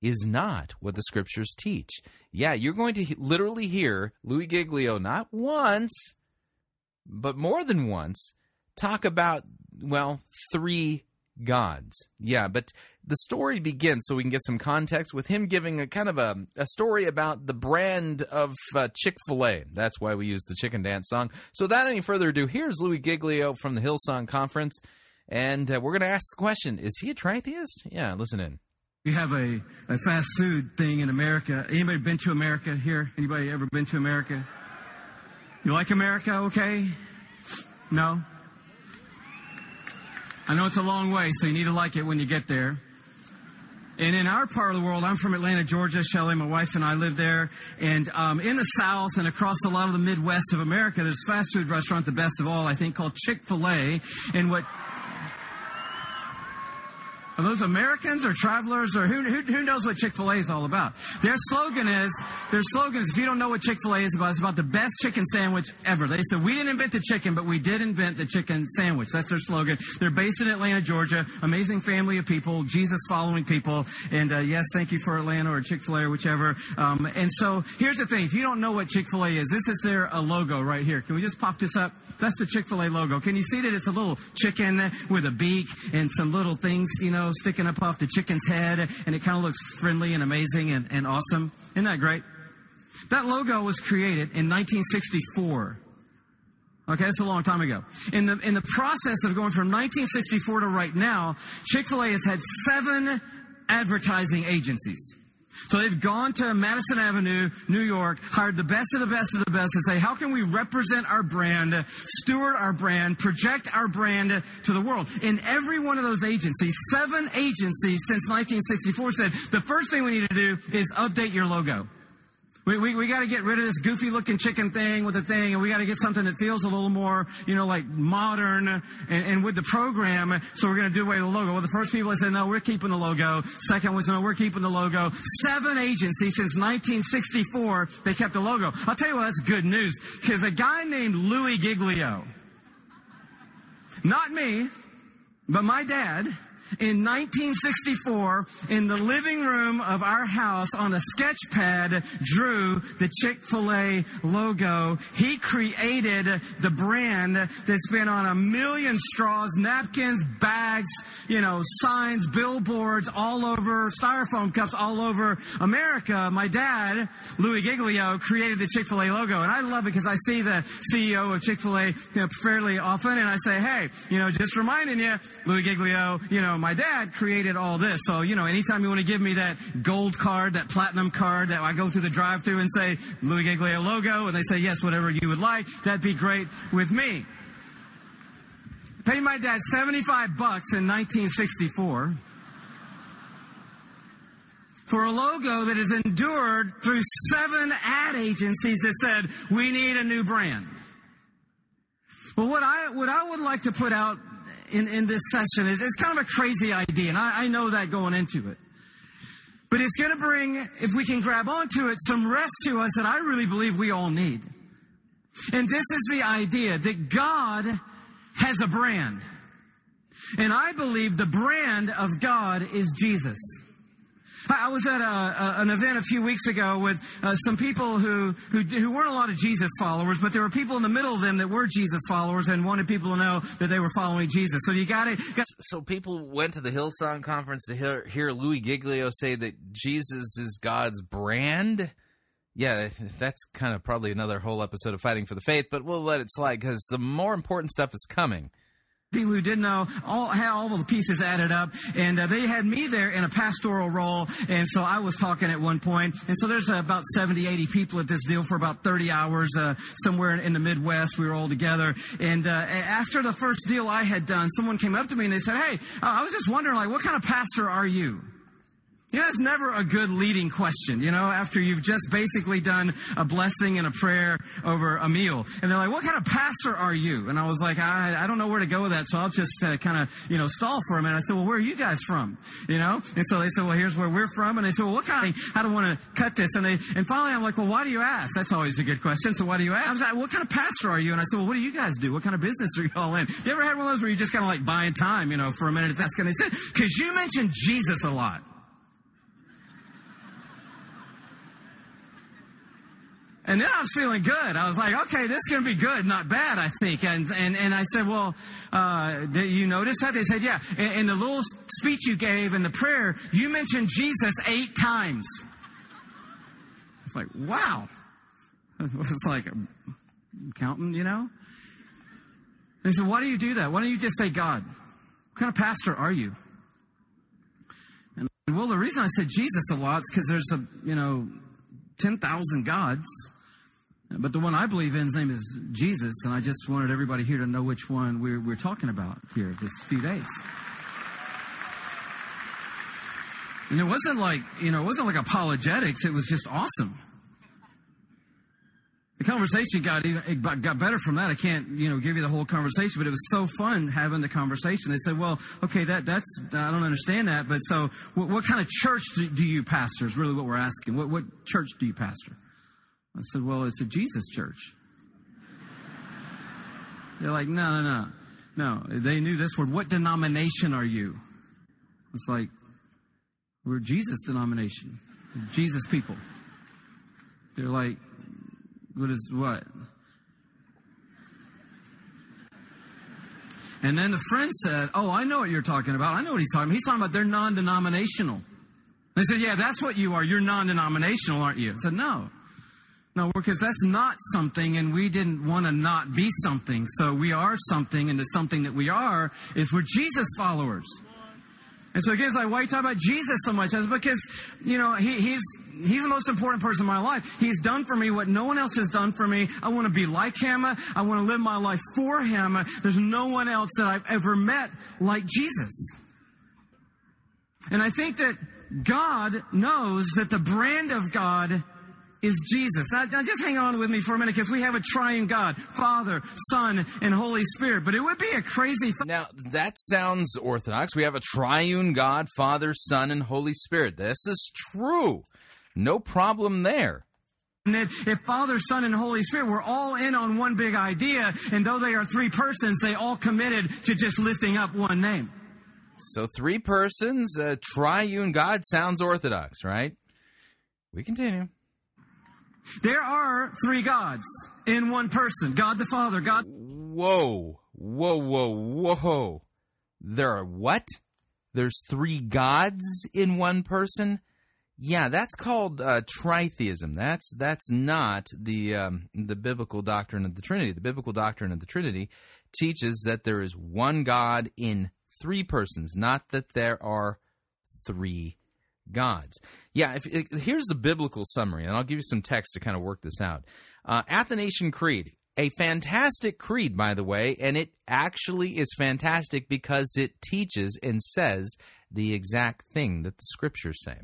is not what the scriptures teach. Yeah, you're going to he- literally hear Louie Giglio not once, but more than once talk about, well, three gods. Yeah, but the story begins so we can get some context with him giving a kind of a, a story about the brand of uh, Chick fil A. That's why we use the chicken dance song. So without any further ado, here's Louie Giglio from the Hillsong Conference. And uh, we're going to ask the question Is he a tritheist? Yeah, listen in. We have a, a fast food thing in America. Anybody been to America here? Anybody ever been to America? You like America, okay? No? I know it's a long way, so you need to like it when you get there. And in our part of the world, I'm from Atlanta, Georgia. Shelley, my wife, and I live there. And um, in the South and across a lot of the Midwest of America, there's fast food restaurant, the best of all, I think, called Chick fil A. And what are those Americans or travelers or who, who, who knows what Chick fil A is all about? Their slogan is, their slogan is, if you don't know what Chick fil A is about, it's about the best chicken sandwich ever. They said, we didn't invent the chicken, but we did invent the chicken sandwich. That's their slogan. They're based in Atlanta, Georgia. Amazing family of people, Jesus following people. And uh, yes, thank you for Atlanta or Chick fil A or whichever. Um, and so here's the thing. If you don't know what Chick fil A is, this is their uh, logo right here. Can we just pop this up? That's the Chick fil A logo. Can you see that it's a little chicken with a beak and some little things, you know, sticking up off the chicken's head, and it kind of looks friendly and amazing and, and awesome. Isn't that great? That logo was created in 1964. Okay, that's a long time ago. In the in the process of going from 1964 to right now, Chick-fil-A has had seven advertising agencies. So they've gone to Madison Avenue, New York, hired the best of the best of the best to say, how can we represent our brand, steward our brand, project our brand to the world? In every one of those agencies, seven agencies since 1964 said, the first thing we need to do is update your logo. We, we, we got to get rid of this goofy looking chicken thing with the thing, and we got to get something that feels a little more, you know, like modern and, and with the program. So we're going to do away with the logo. Well, the first people that said, no, we're keeping the logo. Second was, no, we're keeping the logo. Seven agencies since 1964, they kept the logo. I'll tell you what, that's good news. Because a guy named Louie Giglio, not me, but my dad, in 1964 in the living room of our house on a sketch pad drew the Chick-fil-A logo. He created the brand that's been on a million straws, napkins, bags, you know, signs, billboards all over, styrofoam cups all over America. My dad, Louie Giglio, created the Chick-fil-A logo. And I love it because I see the CEO of Chick-fil-A you know, fairly often and I say, hey, you know, just reminding you, Louie Giglio, you know, my dad created all this. So, you know, anytime you want to give me that gold card, that platinum card that I go through the drive through and say Louie Giglio logo, and they say, yes, whatever you would like, that'd be great with me. Paid my dad 75 bucks in 1964 for a logo that has endured through seven ad agencies that said, we need a new brand. Well, what I, what I would like to put out in, in this session it's kind of a crazy idea, and I, I know that going into it. But it's going to bring, if we can grab onto it, some rest to us that I really believe we all need. And this is the idea that God has a brand. And I believe the brand of God is Jesus. I was at a, a, an event a few weeks ago with uh, some people who, who, who weren't a lot of Jesus followers, but there were people in the middle of them that were Jesus followers and wanted people to know that they were following Jesus. So you got to. So people went to the Hillsong conference to hear, hear Louie Giglio say that Jesus is God's brand. Yeah, that's kind of probably another whole episode of Fighting for the Faith, but we'll let it slide because the more important stuff is coming people who didn't know all had all the pieces added up and uh, they had me there in a pastoral role and so i was talking at one point. point and so there's uh, about 70 80 people at this deal for about 30 hours uh, somewhere in, in, the midwest we were all together and uh, after the first deal i had done someone came up to me and they said hey i was just wondering like what kind of pastor are you know, it's never a good leading question, you know, after you've just basically done a blessing and a prayer over a meal. And they're like, what kind of pastor are you? And I was like, I, I don't know where to go with that, so I'll just uh, kind of, you know, stall for a minute. I said, well, where are you guys from? You know? And so they said, well, here's where we're from. And they said, well, what kind of, how don't want to cut this? And they, and finally I'm like, well, why do you ask? That's always a good question. So why do you ask? I was like, what kind of pastor are you? And I said, well, what do you guys do? What kind of business are you all in? You ever had one of those where you just kind of like buying time, you know, for a minute? That's going to say, because you mentioned Jesus a lot. And then I was feeling good. I was like, okay, this is going to be good, not bad, I think. And, and, and I said, well, uh, did you notice that? They said, yeah. In, in the little speech you gave in the prayer, you mentioned Jesus eight times. It's like, wow. It's like counting, you know? They said, why do you do that? Why don't you just say God? What kind of pastor are you? And well, the reason I said Jesus a lot is because there's a, you know, 10,000 gods. But the one I believe in, his name is Jesus, and I just wanted everybody here to know which one we're, we're talking about here this few days. And it wasn't like, you know, it wasn't like apologetics, it was just awesome. The conversation got even, got better from that. I can't, you know, give you the whole conversation, but it was so fun having the conversation. They said, "Well, okay, that that's I don't understand that, but so what, what kind of church do, do, you pastor?" Is really what we're asking. What what church do you pastor? I said, well, it's a Jesus church. They're like, no, no, no. No, they knew this word. What denomination are you? It's like, we're Jesus denomination, Jesus people. They're like, what is what? And then the friend said, Oh, I know what you're talking about. I know what he's talking about. He's talking about they're non denominational. They said, Yeah, that's what you are. You're non denominational, aren't you? I said, No. No, because that's not something, and we didn't want to not be something. So we are something, and the something that we are is we're Jesus followers. And so again, it's like, why you talk about Jesus so much? That's because, you know, he, he's he's the most important person in my life. He's done for me what no one else has done for me. I want to be like him. I want to live my life for him. There's no one else that I've ever met like Jesus. And I think that God knows that the brand of God is Jesus. Now, now, just hang on with me for a minute because we have a triune God, Father, Son, and Holy Spirit. But it would be a crazy thing. Now, that sounds orthodox. We have a triune God, Father, Son, and Holy Spirit. This is true. No problem there. If Father, Son, and Holy Spirit were all in on one big idea, and though they are three persons, they all committed to just lifting up one name. So, three persons, a triune God sounds orthodox, right? We continue. There are three gods in one person God the Father, God. Whoa, whoa, whoa, whoa. There are what? There's three gods in one person? Yeah, that's called uh, tritheism. That's that's not the um, the biblical doctrine of the Trinity. The biblical doctrine of the Trinity teaches that there is one God in three persons, not that there are three gods. Yeah, if, if, here's the biblical summary, and I'll give you some text to kind of work this out. Uh, Athanasian Creed, a fantastic creed, by the way, and it actually is fantastic because it teaches and says the exact thing that the scriptures say.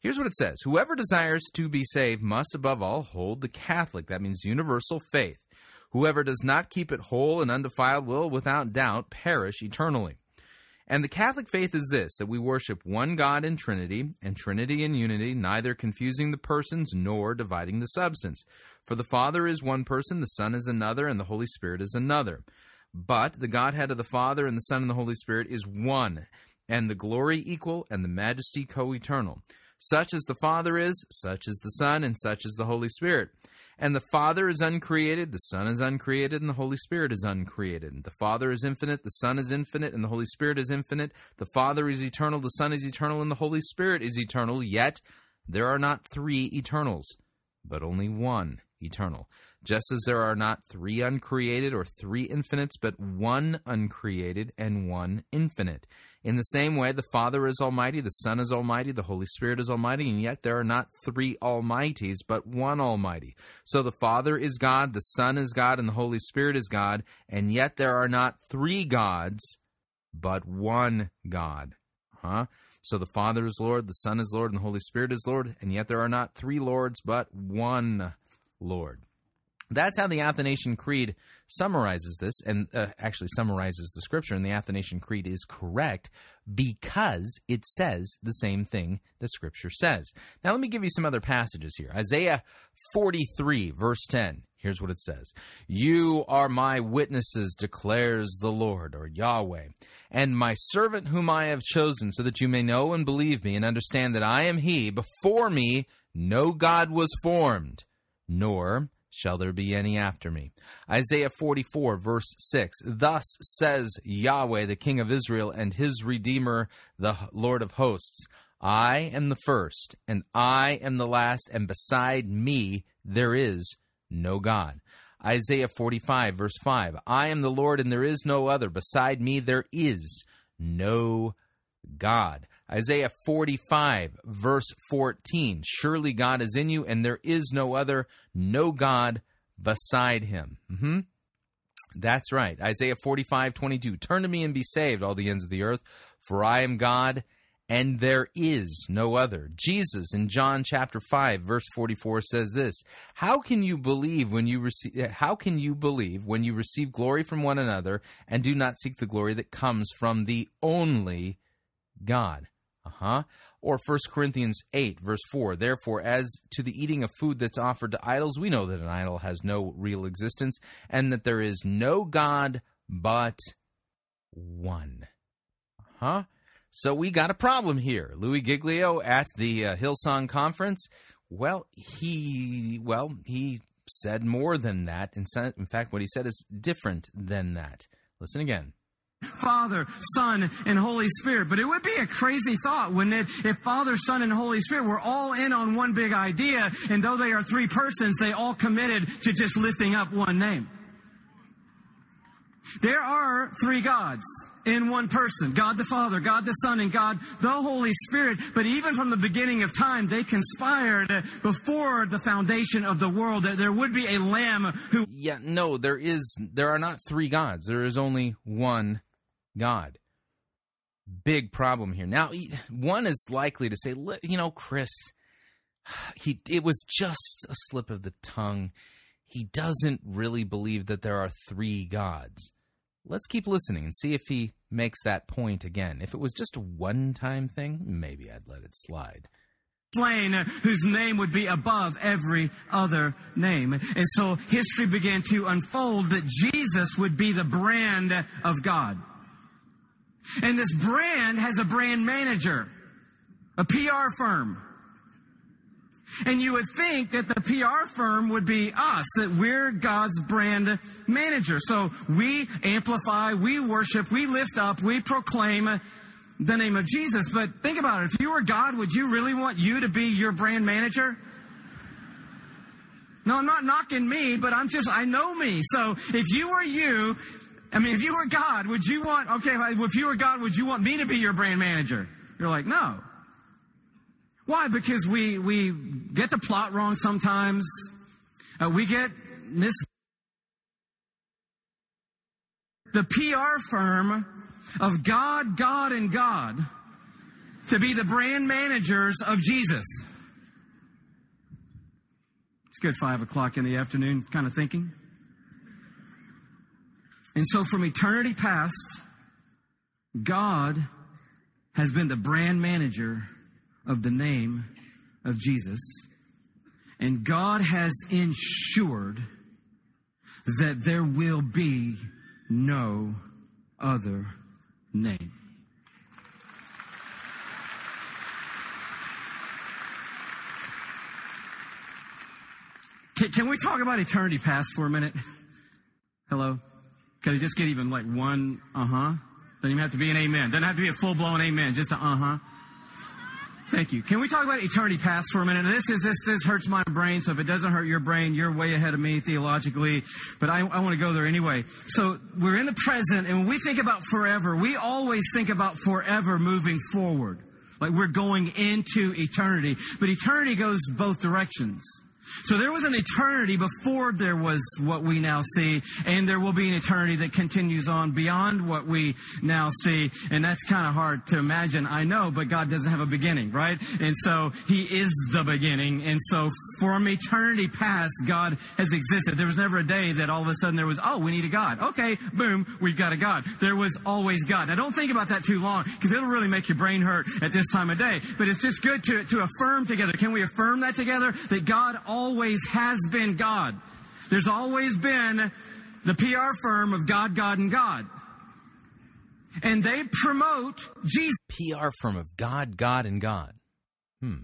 Here's what it says Whoever desires to be saved must, above all, hold the Catholic, that means universal faith. Whoever does not keep it whole and undefiled will, without doubt, perish eternally. And the Catholic faith is this that we worship one God in Trinity, and Trinity in unity, neither confusing the persons nor dividing the substance. For the Father is one person, the Son is another, and the Holy Spirit is another. But the Godhead of the Father and the Son and the Holy Spirit is one, and the glory equal, and the majesty co eternal. Such as the Father is, such is the Son, and such is the Holy Spirit. And the Father is uncreated, the Son is uncreated, and the Holy Spirit is uncreated. The Father is infinite, the Son is infinite, and the Holy Spirit is infinite. The Father is eternal, the Son is eternal, and the Holy Spirit is eternal. Yet there are not three eternals, but only one eternal. Just as there are not three uncreated or three infinites, but one uncreated and one infinite. In the same way, the Father is Almighty, the Son is Almighty, the Holy Spirit is Almighty, and yet there are not three Almighties, but one Almighty. So the Father is God, the Son is God, and the Holy Spirit is God, and yet there are not three gods, but one God. Huh? So the Father is Lord, the Son is Lord, and the Holy Spirit is Lord, and yet there are not three Lords, but one Lord. That's how the Athanasian Creed summarizes this, and uh, actually summarizes the scripture. And the Athanasian Creed is correct because it says the same thing that scripture says. Now, let me give you some other passages here. Isaiah 43, verse 10. Here's what it says You are my witnesses, declares the Lord, or Yahweh, and my servant whom I have chosen, so that you may know and believe me and understand that I am He. Before me, no God was formed, nor shall there be any after me. Isaiah 44, verse 6 Thus says Yahweh, the King of Israel, and his Redeemer, the Lord of hosts I am the first, and I am the last, and beside me there is no God. Isaiah 45, verse 5 I am the Lord, and there is no other. Beside me there is no God. Isaiah 45, verse 14 Surely God is in you, and there is no other, no God beside him. Mm-hmm. That's right. Isaiah 45, 22 Turn to me and be saved, all the ends of the earth, for I am God, and there is no other. Jesus in John chapter 5 verse 44 says this, "How can you believe when you receive how can you believe when you receive glory from one another and do not seek the glory that comes from the only God?" Uh-huh. Or 1 Corinthians 8, verse 4. Therefore, as to the eating of food that's offered to idols, we know that an idol has no real existence, and that there is no God but one. Huh? So we got a problem here. Louie Giglio at the uh, Hillsong conference, well, he well, he said more than that. In fact, what he said is different than that. Listen again. Father, Son, and Holy Spirit. But it would be a crazy thought, wouldn't it? If Father, Son, and Holy Spirit were all in on one big idea, and though they are three persons, they all committed to just lifting up one name. There are three gods in one person God the Father, God the Son, and God the Holy Spirit. But even from the beginning of time, they conspired before the foundation of the world that there would be a lamb who. Yeah, no, there is, there are not three gods. There is only one God. Big problem here. Now, one is likely to say, you know, Chris, he it was just a slip of the tongue. He doesn't really believe that there are three gods. Let's keep listening and see if he makes that point again. If it was just a one time thing, maybe I'd let it slide slain whose name would be above every other name. And so history began to unfold that Jesus would be the brand of God. And this brand has a brand manager, a PR firm. And you would think that the PR firm would be us, that we're God's brand manager. So we amplify, we worship, we lift up, we proclaim the name of Jesus. But think about it. If you were God, would you really want you to be your brand manager? No, I'm not knocking me, but I'm just, I know me. So if you were you, I mean, if you were God, would you want, okay, if you were God, would you want me to be your brand manager? You're like, no. Why? Because we, we get the plot wrong sometimes. Uh, we get mis. The PR firm of God, God, and God to be the brand managers of Jesus. It's good five o'clock in the afternoon kind of thinking. And so from eternity past, God has been the brand manager of the name of Jesus, and God has ensured that there will be no other name. Can, can we talk about eternity past for a minute? Hello? Could it just get even like one uh huh? Doesn't even have to be an amen. Doesn't have to be a full blown amen, just a uh huh. Thank you. Can we talk about eternity past for a minute? This is this this hurts my brain, so if it doesn't hurt your brain, you're way ahead of me theologically. But I, I want to go there anyway. So we're in the present, and when we think about forever, we always think about forever moving forward, like we're going into eternity. But eternity goes both directions. So there was an eternity before there was what we now see, and there will be an eternity that continues on beyond what we now see. And that's kind of hard to imagine, I know, but God doesn't have a beginning, right? And so He is the beginning. And so from eternity past, God has existed. There was never a day that all of a sudden there was, oh, we need a God. Okay, boom, we've got a God. There was always God. Now don't think about that too long, because it'll really make your brain hurt at this time of day. But it's just good to, to affirm together. Can we affirm that together? That God always has been God. There's always been the PR firm of God, God, and God. And they promote Jesus. PR firm of God, God, and God. Hmm.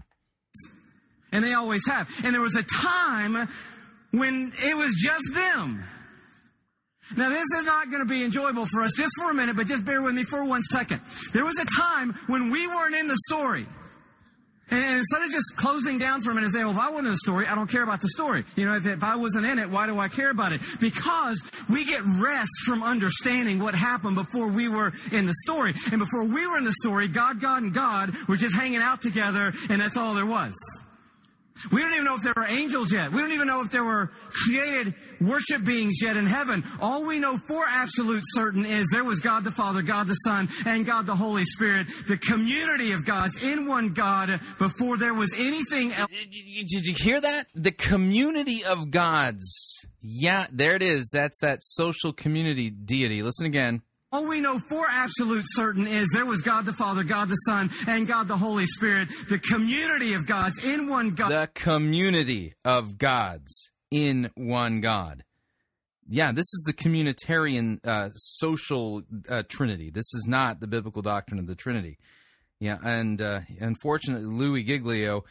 And they always have. And there was a time when it was just them. Now, this is not going to be enjoyable for us just for a minute, but just bear with me for one second. There was a time when we weren't in the story. And instead of just closing down for a minute and saying, well, if I wasn't in the story, I don't care about the story. You know, if, if I wasn't in it, why do I care about it? Because we get rest from understanding what happened before we were in the story. And before we were in the story, God, God, and God were just hanging out together, and that's all there was. We don't even know if there were angels yet. We don't even know if there were created worship beings yet in heaven. All we know for absolute certain is there was God the Father, God the Son, and God the Holy Spirit, the community of gods in one God before there was anything else. Did you, did you hear that? The community of gods. Yeah, there it is. That's that social community deity. Listen again. All we know for absolute certain is there was God the Father, God the Son, and God the Holy Spirit, the community of gods in one God. The community of gods in one God. Yeah, this is the communitarian uh, social uh, Trinity. This is not the biblical doctrine of the Trinity. Yeah, and uh, unfortunately, Louie Giglio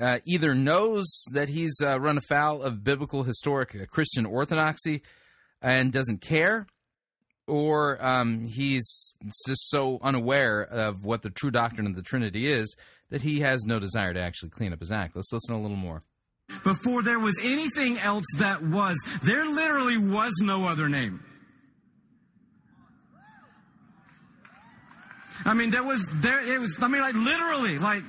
uh, either knows that he's uh, run afoul of biblical historic uh, Christian orthodoxy and doesn't care, or um, he's just so unaware of what the true doctrine of the Trinity is that he has no desire to actually clean up his act. Let's listen a little more. Before there was anything else that was, there literally was no other name. I mean, there was, there, it was, I mean, like literally, like,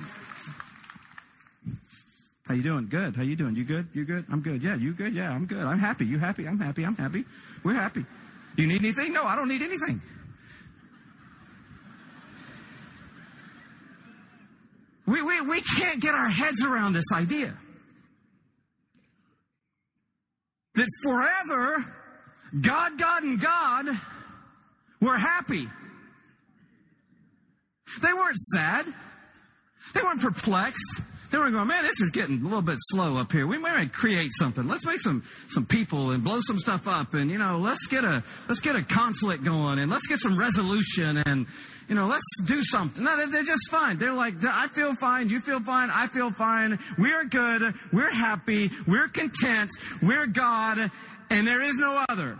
how you doing? Good. How you doing? You good? You good? I'm good. Yeah, you good? Yeah, I'm good. I'm happy. You happy? I'm happy. I'm happy. We're happy. You need anything? No, I don't need anything. We, we, we can't get our heads around this idea. That forever, God, God, and God were happy. They weren't sad. They weren't perplexed. They weren't going, man, this is getting a little bit slow up here. We might create something. Let's make some some people and blow some stuff up, and you know, let's get a let's get a conflict going, and let's get some resolution, and you know, let's do something. No, they're, just fine. They're like, I feel fine. You feel fine. I feel fine. We're good. We're happy. We're content. We're God, and there is no other.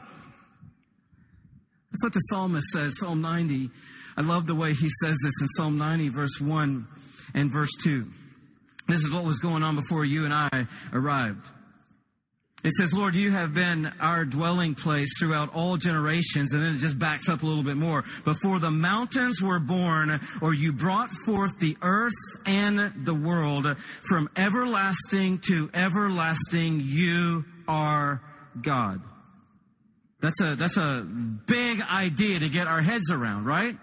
That's what the psalmist says, Psalm 90. I love the way he says this in Psalm 90, verse 1 and verse 2. This is what was going on before you and I arrived. It says, Lord, you have been our dwelling place throughout all generations. And then it just backs up a little bit more. Before the mountains were born, or you brought forth the earth and the world, from everlasting to everlasting, you are God. That's a, that's a big idea to get our heads around, right?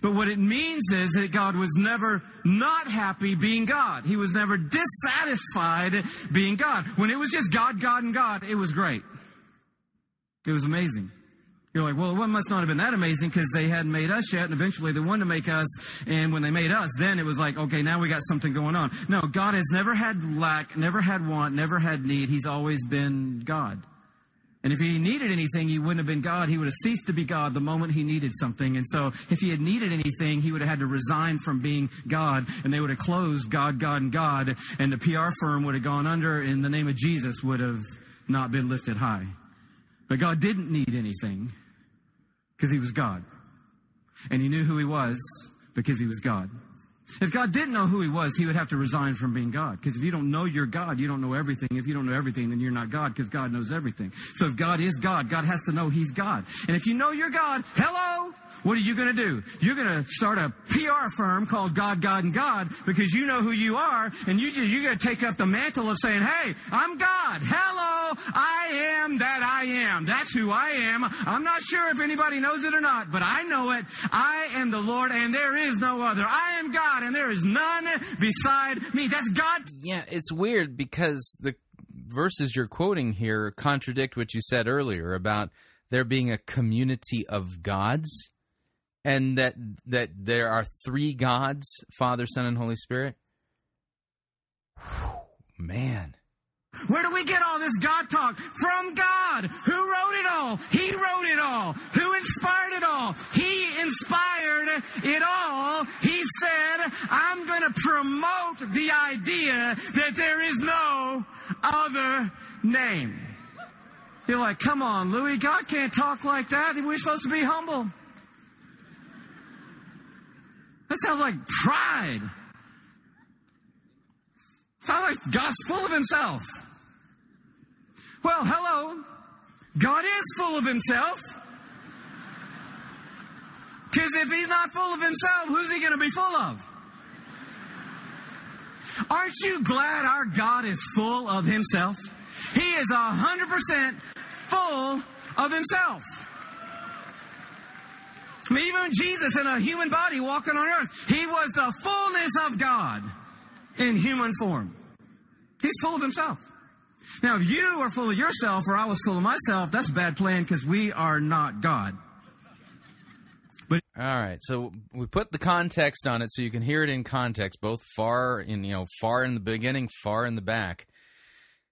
But what it means is that God was never not happy being God. He was never dissatisfied being God. When it was just God, God, and God, it was great. It was amazing. You're like, well, it must not have been that amazing because they hadn't made us yet, and eventually they wanted to make us. And when they made us, then it was like, okay, now we got something going on. No, God has never had lack, never had want, never had need. He's always been God. And if he needed anything, he wouldn't have been God. He would have ceased to be God the moment he needed something. And so if he had needed anything, he would have had to resign from being God, and they would have closed God, God, and God, and the PR firm would have gone under, and the name of Jesus would have not been lifted high. But God didn't need anything because he was God. And he knew who he was because he was God. If God didn't know who he was, he would have to resign from being God. Because if you don't know you're God, you don't know everything. If you don't know everything, then you're not God because God knows everything. So if God is God, God has to know he's God. And if you know you're God, hello, what are you going to do? You're going to start a PR firm called God, God, and God because you know who you are, and you just, you're going to take up the mantle of saying, "Hey, I'm God. Hello, I am that I am. That's who I am. I'm not sure if anybody knows it or not, but I know it. I am the Lord, and there is no other. I am God, and there is none beside me. That's God. Yeah, it's weird because the verses you're quoting here contradict what you said earlier about there being a community of gods and that that there are three gods, Father, Son, and Holy Spirit. Whew, man. Where do we get all this God talk? From God. Who wrote it all? He wrote it all. Who inspired it all? He inspired it all. He said, I'm going to promote the idea that there is no other name. You're like, come on, Louie, God can't talk like that. We're supposed to be humble. That sounds like pride. Sounds like God's full of himself. Well, hello. God is full of himself. Because if he's not full of himself, who's he going to be full of? Aren't you glad our God is full of himself? He is a hundred percent full of himself. Even Jesus in a human body walking on earth, he was the fullness of God in human form. He's full of himself. Now, if you are full of yourself or I was full of myself, that's a bad plan because we are not God. But all right, so we put the context on it so you can hear it in context, both far in you know far in the beginning, far in the back.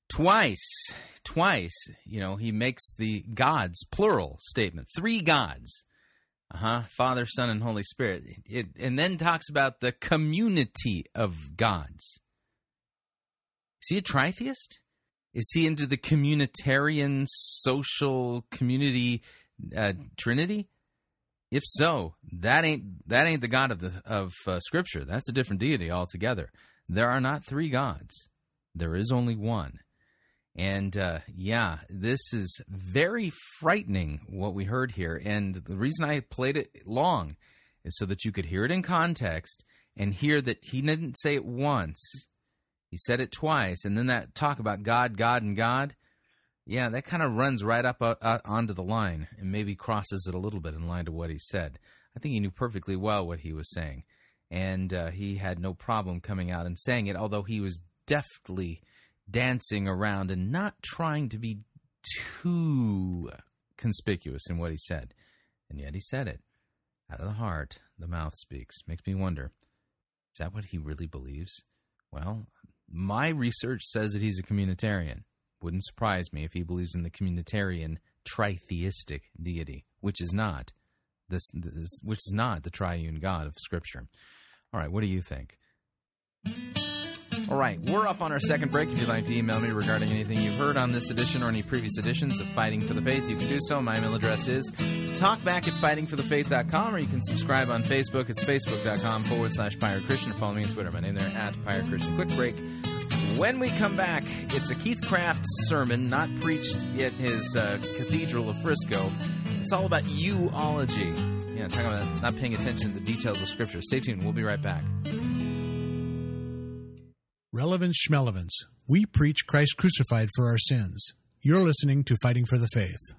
Twice, twice, you know, he makes the gods plural statement, three gods. Uh huh. Father, Son, and Holy Spirit. It, and then talks about the community of gods. Is he a tritheist? Is he into the communitarian social community uh, trinity? If so, that ain't that ain't the God of the of uh, Scripture. That's a different deity altogether. There are not three gods. There is only one. And uh, yeah, this is very frightening what we heard here. And the reason I played it long is so that you could hear it in context and hear that he didn't say it once. He said it twice. And then that talk about God, God, and God. Yeah, that kind of runs right up uh, uh, onto the line and maybe crosses it a little bit in line to what he said. I think he knew perfectly well what he was saying. And uh, he had no problem coming out and saying it, although he was deftly dancing around and not trying to be too conspicuous in what he said. And yet he said it. Out of the heart, the mouth speaks. Makes me wonder is that what he really believes? Well, my research says that he's a communitarian. Wouldn't surprise me if he believes in the communitarian tritheistic deity, which is not this, this which is not the triune God of Scripture. All right, what do you think? All right, we're up on our second break. If you'd like to email me regarding anything you've heard on this edition or any previous editions of Fighting for the Faith, you can do so. My email address is talkback at fightingforthefaith.com, or you can subscribe on Facebook. It's facebook.com forward slash Pirate Christian, follow me on Twitter. My name there at Pirate Christian. Quick break. When we come back, it's a Keith Craft sermon, not preached at his uh, Cathedral of Frisco. It's all about you-ology. Yeah, talking about not paying attention to the details of Scripture. Stay tuned. We'll be right back. Relevance Schmelevance. We preach Christ crucified for our sins. You're listening to Fighting for the Faith.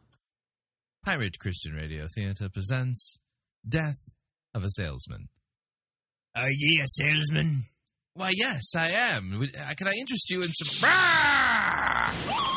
Pirate Christian Radio Theater presents Death of a Salesman. Are ye a salesman? Why, yes, I am. Uh, can I interest you in some.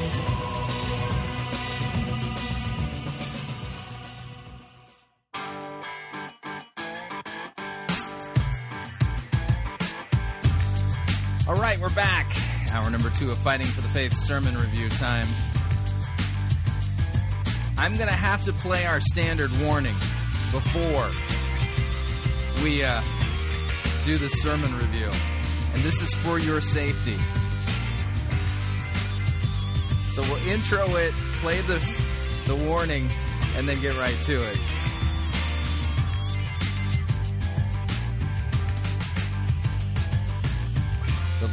Right, we're back. Hour number two of Fighting for the Faith sermon review time. I'm going to have to play our standard warning before we uh, do the sermon review. And this is for your safety. So we'll intro it, play this, the warning, and then get right to it.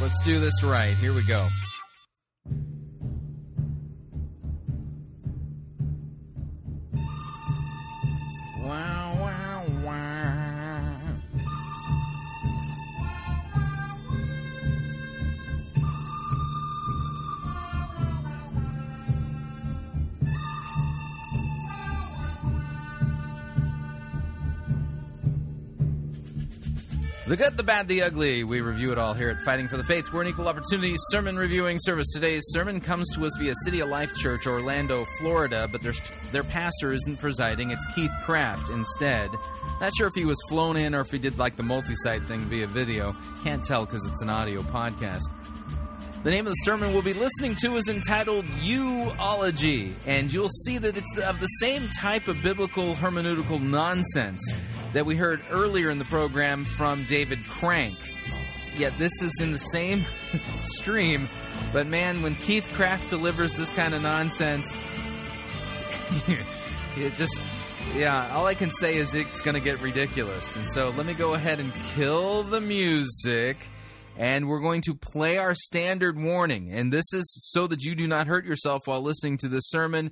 Let's do this right. Here we go. The good, the bad, the ugly. We review it all here at Fighting for the Faith. We're an equal opportunity sermon reviewing service. Today's sermon comes to us via City of Life Church, Orlando, Florida, but their, their pastor isn't presiding. It's Keith Craft instead. Not sure if he was flown in or if he did like the multi site thing via video. Can't tell because it's an audio podcast. The name of the sermon we'll be listening to is entitled YOUology, and you'll see that it's of the same type of biblical hermeneutical nonsense that we heard earlier in the program from David Crank. Yet this is in the same stream, but man, when Keith Craft delivers this kind of nonsense, it just, yeah, all I can say is it's going to get ridiculous. And so let me go ahead and kill the music and we're going to play our standard warning. And this is so that you do not hurt yourself while listening to this sermon.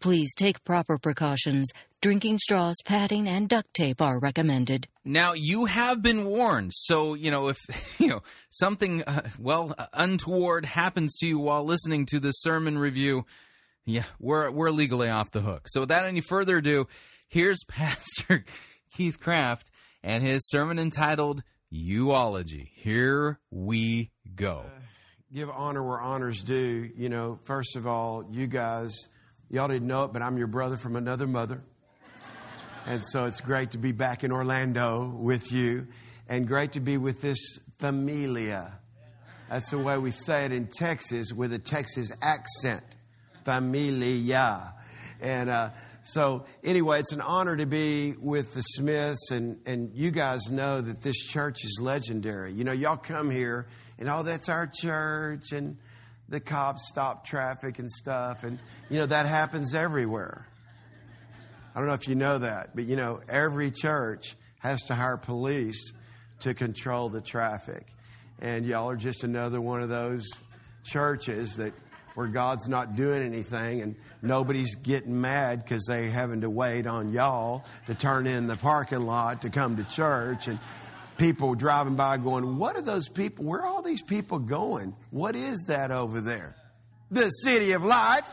Please take proper precautions. Drinking straws, padding, and duct tape are recommended. Now you have been warned, so you know if you know something uh, well uh, untoward happens to you while listening to this sermon review, yeah, we're we're legally off the hook. So without any further ado, here's Pastor Keith Craft and his sermon entitled "YOUology." Here we go. give honor where honor's due. You know, first of all, you guys, y'all didn't know it, but I'm your brother from another mother. And so it's great to be back in Orlando with you and great to be with this familia. That's the way we say it in Texas with a Texas accent. familia. And uh, so, anyway, it's an honor to be with the Smiths, and, and you guys know that this church is legendary. You know, y'all come here, and oh, that's our church, and the cops stop traffic and stuff, and, you know, that happens everywhere. I don't know if you know that, but, you know, every church has to hire police to control the traffic. And y'all are just another one of those churches that where God's not doing anything and nobody's getting mad because they're having to wait on y'all to turn in the parking lot to come to church and people driving by going, What are those people? Where are all these people going? What is that over there? The city of life.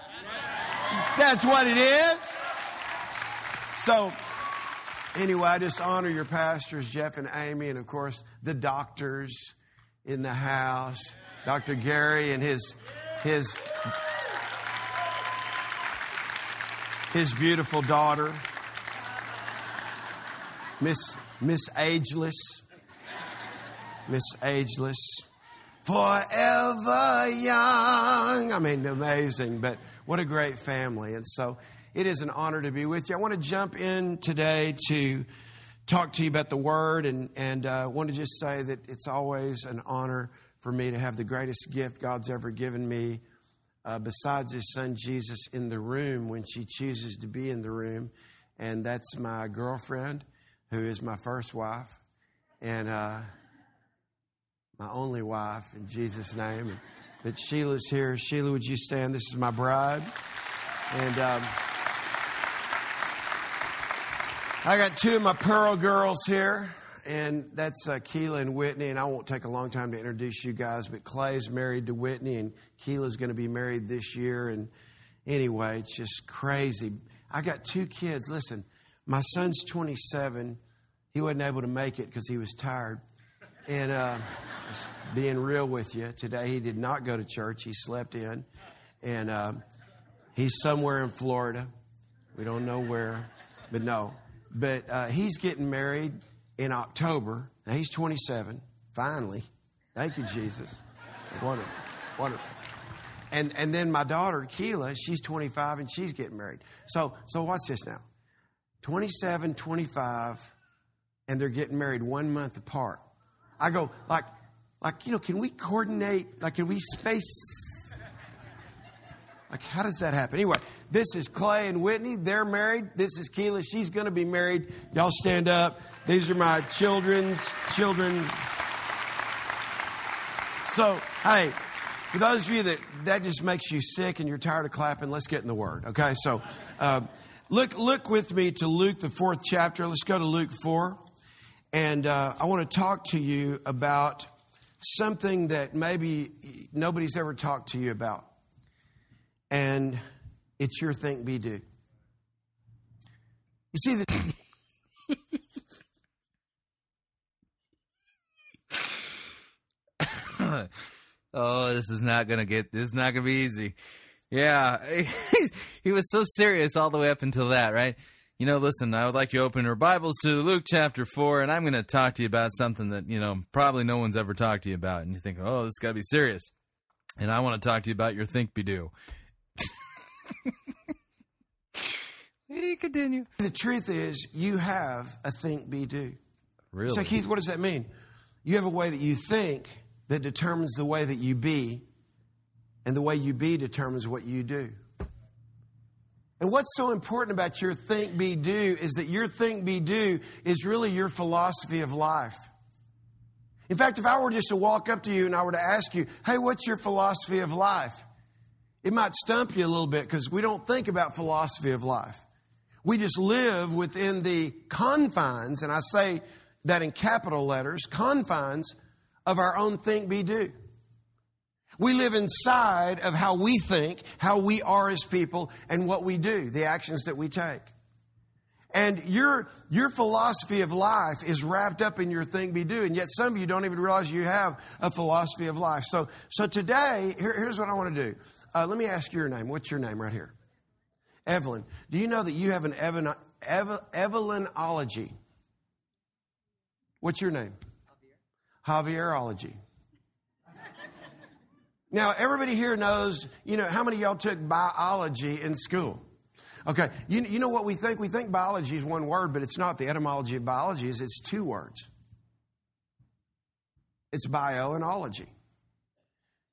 That's what it is. So, anyway, I just honor your pastors, Jeff and Amy, and of course, the doctors in the house, Dr. Gary and his his his beautiful daughter, Miss Miss Ageless, Miss Ageless, forever young. I mean, amazing, but what a great family. And so it is an honor to be with you. I want to jump in today to talk to you about the Word, and and uh, want to just say that it's always an honor for me to have the greatest gift God's ever given me, uh, besides His Son Jesus, in the room when she chooses to be in the room. And that's my girlfriend, who is my first wife, and uh, my only wife, in Jesus' name. And, but Sheila's here. Sheila, would you stand? This is my bride. And. Um, I got two of my Pearl girls here and that's uh, Keela and Whitney. And I won't take a long time to introduce you guys, but Clay's married to Whitney, and Keela's going to be married this year. And anyway, it's just crazy. I got two kids. Listen, my son's 27. He wasn't able to make it because he was tired. And uh, being real with you, today he did not go to church. He slept in. And uh, he's somewhere in Florida. We don't know where, but no. But uh, he's getting married in October. Now he's 27, finally. Thank you, Jesus. Wonderful. Wonderful. And, and then my daughter, Keela, she's 25 and she's getting married. So, so watch this now 27, 25, and they're getting married one month apart. I go, like, like, you know, can we coordinate? Like, can we space? Like, how does that happen? Anyway, this is Clay and Whitney. They're married. This is Keela. She's going to be married. Y'all stand up. These are my children's children. So, hey, for those of you that that just makes you sick and you're tired of clapping, let's get in the Word. Okay, so uh, look look with me to Luke the fourth chapter. Let's go to Luke four, and uh, I want to talk to you about something that maybe nobody's ever talked to you about, and it's your think be do. You see the. oh, this is not gonna get. This is not gonna be easy. Yeah, he was so serious all the way up until that, right? You know, listen, I would like you to open your Bibles to Luke chapter 4, and I'm going to talk to you about something that, you know, probably no one's ever talked to you about. And you think, oh, this got to be serious. And I want to talk to you about your think be do. continue. The truth is, you have a think be do. Really? So, Keith, what does that mean? You have a way that you think that determines the way that you be, and the way you be determines what you do. And what's so important about your think, be, do is that your think, be, do is really your philosophy of life. In fact, if I were just to walk up to you and I were to ask you, hey, what's your philosophy of life? It might stump you a little bit because we don't think about philosophy of life. We just live within the confines, and I say that in capital letters, confines of our own think, be, do. We live inside of how we think, how we are as people, and what we do, the actions that we take. And your, your philosophy of life is wrapped up in your thing be, do. And yet some of you don't even realize you have a philosophy of life. So, so today, here, here's what I want to do. Uh, let me ask you your name. What's your name right here? Evelyn. Do you know that you have an Evan, Ev, Evelynology? What's your name? Javier. Javierology. Now, everybody here knows, you know, how many of y'all took biology in school? Okay, you, you know what we think? We think biology is one word, but it's not. The etymology of biology is it's two words. It's bio and ology.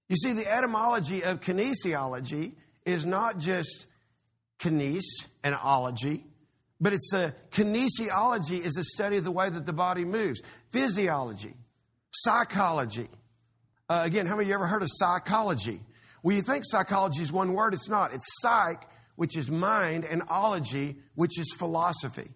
You see, the etymology of kinesiology is not just kines and ology, but it's a kinesiology is a study of the way that the body moves. Physiology, psychology. Uh, again, how many of you ever heard of psychology? Well, you think psychology is one word. It's not. It's psych, which is mind, and ology, which is philosophy.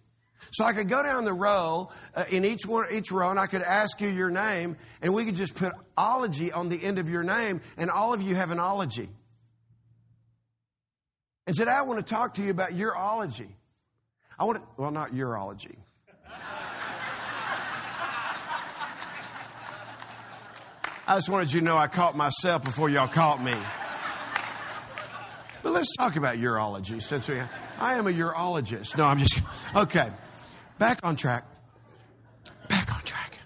So I could go down the row uh, in each one, each row, and I could ask you your name, and we could just put ology on the end of your name, and all of you have an ology. And today I want to talk to you about urology. I want to, well, not urology. I just wanted you to know I caught myself before y'all caught me. But let's talk about urology since we, I am a urologist. No, I'm just, okay. Back on track. Back on track.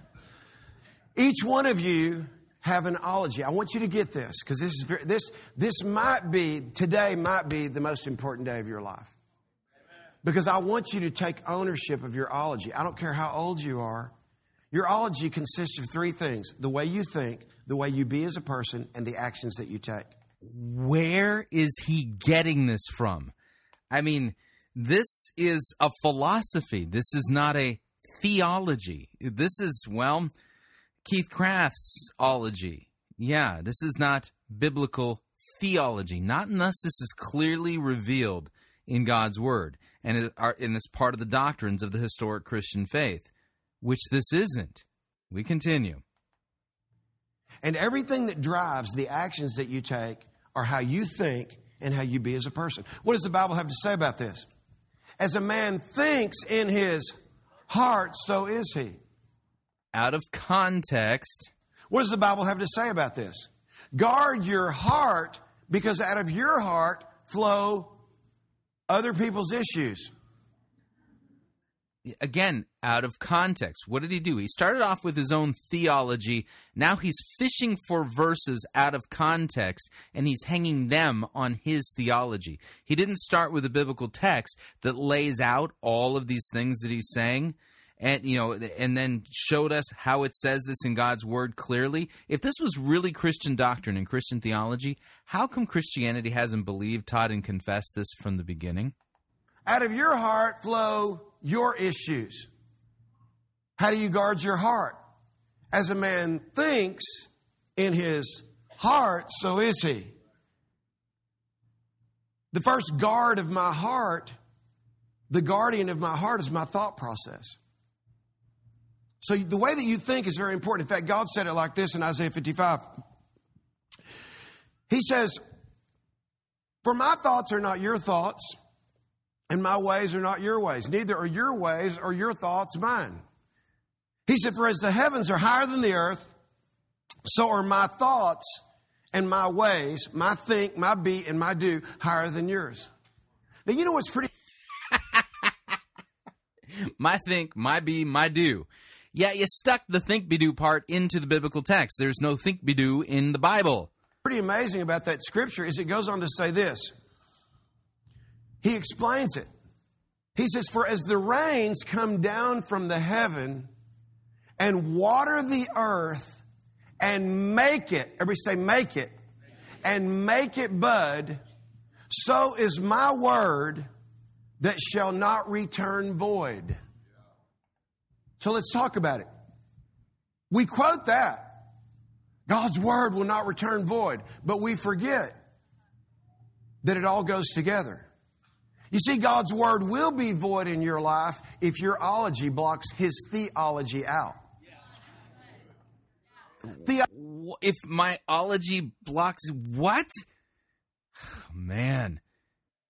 Each one of you have an ology. I want you to get this because this is this this might be today might be the most important day of your life. Because I want you to take ownership of your ology. I don't care how old you are. Your ology consists of three things: the way you think, the way you be as a person, and the actions that you take. Where is he getting this from? I mean, this is a philosophy. This is not a theology. This is, well, Keith Craft's ology. Yeah, this is not biblical theology. Not unless this is clearly revealed in God's Word and is part of the doctrines of the historic Christian faith, which this isn't. We continue. And everything that drives the actions that you take are how you think and how you be as a person. What does the Bible have to say about this? As a man thinks in his heart, so is he. Out of context. What does the Bible have to say about this? Guard your heart because out of your heart flow other people's issues. Again out of context. What did he do? He started off with his own theology. Now he's fishing for verses out of context and he's hanging them on his theology. He didn't start with a biblical text that lays out all of these things that he's saying and you know and then showed us how it says this in God's word clearly. If this was really Christian doctrine and Christian theology how come Christianity hasn't believed taught and confessed this from the beginning? Out of your heart flow your issues. How do you guard your heart? As a man thinks in his heart, so is he. The first guard of my heart, the guardian of my heart, is my thought process. So the way that you think is very important. In fact, God said it like this in Isaiah 55. He says, For my thoughts are not your thoughts, and my ways are not your ways. Neither are your ways or your thoughts mine. He said, For as the heavens are higher than the earth, so are my thoughts and my ways, my think, my be, and my do higher than yours. Now, you know what's pretty. my think, my be, my do. Yeah, you stuck the think be do part into the biblical text. There's no think be do in the Bible. Pretty amazing about that scripture is it goes on to say this. He explains it. He says, For as the rains come down from the heaven and water the earth and make it, everybody say, make it, and make it bud, so is my word that shall not return void. So let's talk about it. We quote that. God's word will not return void, but we forget that it all goes together. You see, God's word will be void in your life if your ology blocks his theology out. The- if my ology blocks what? Man.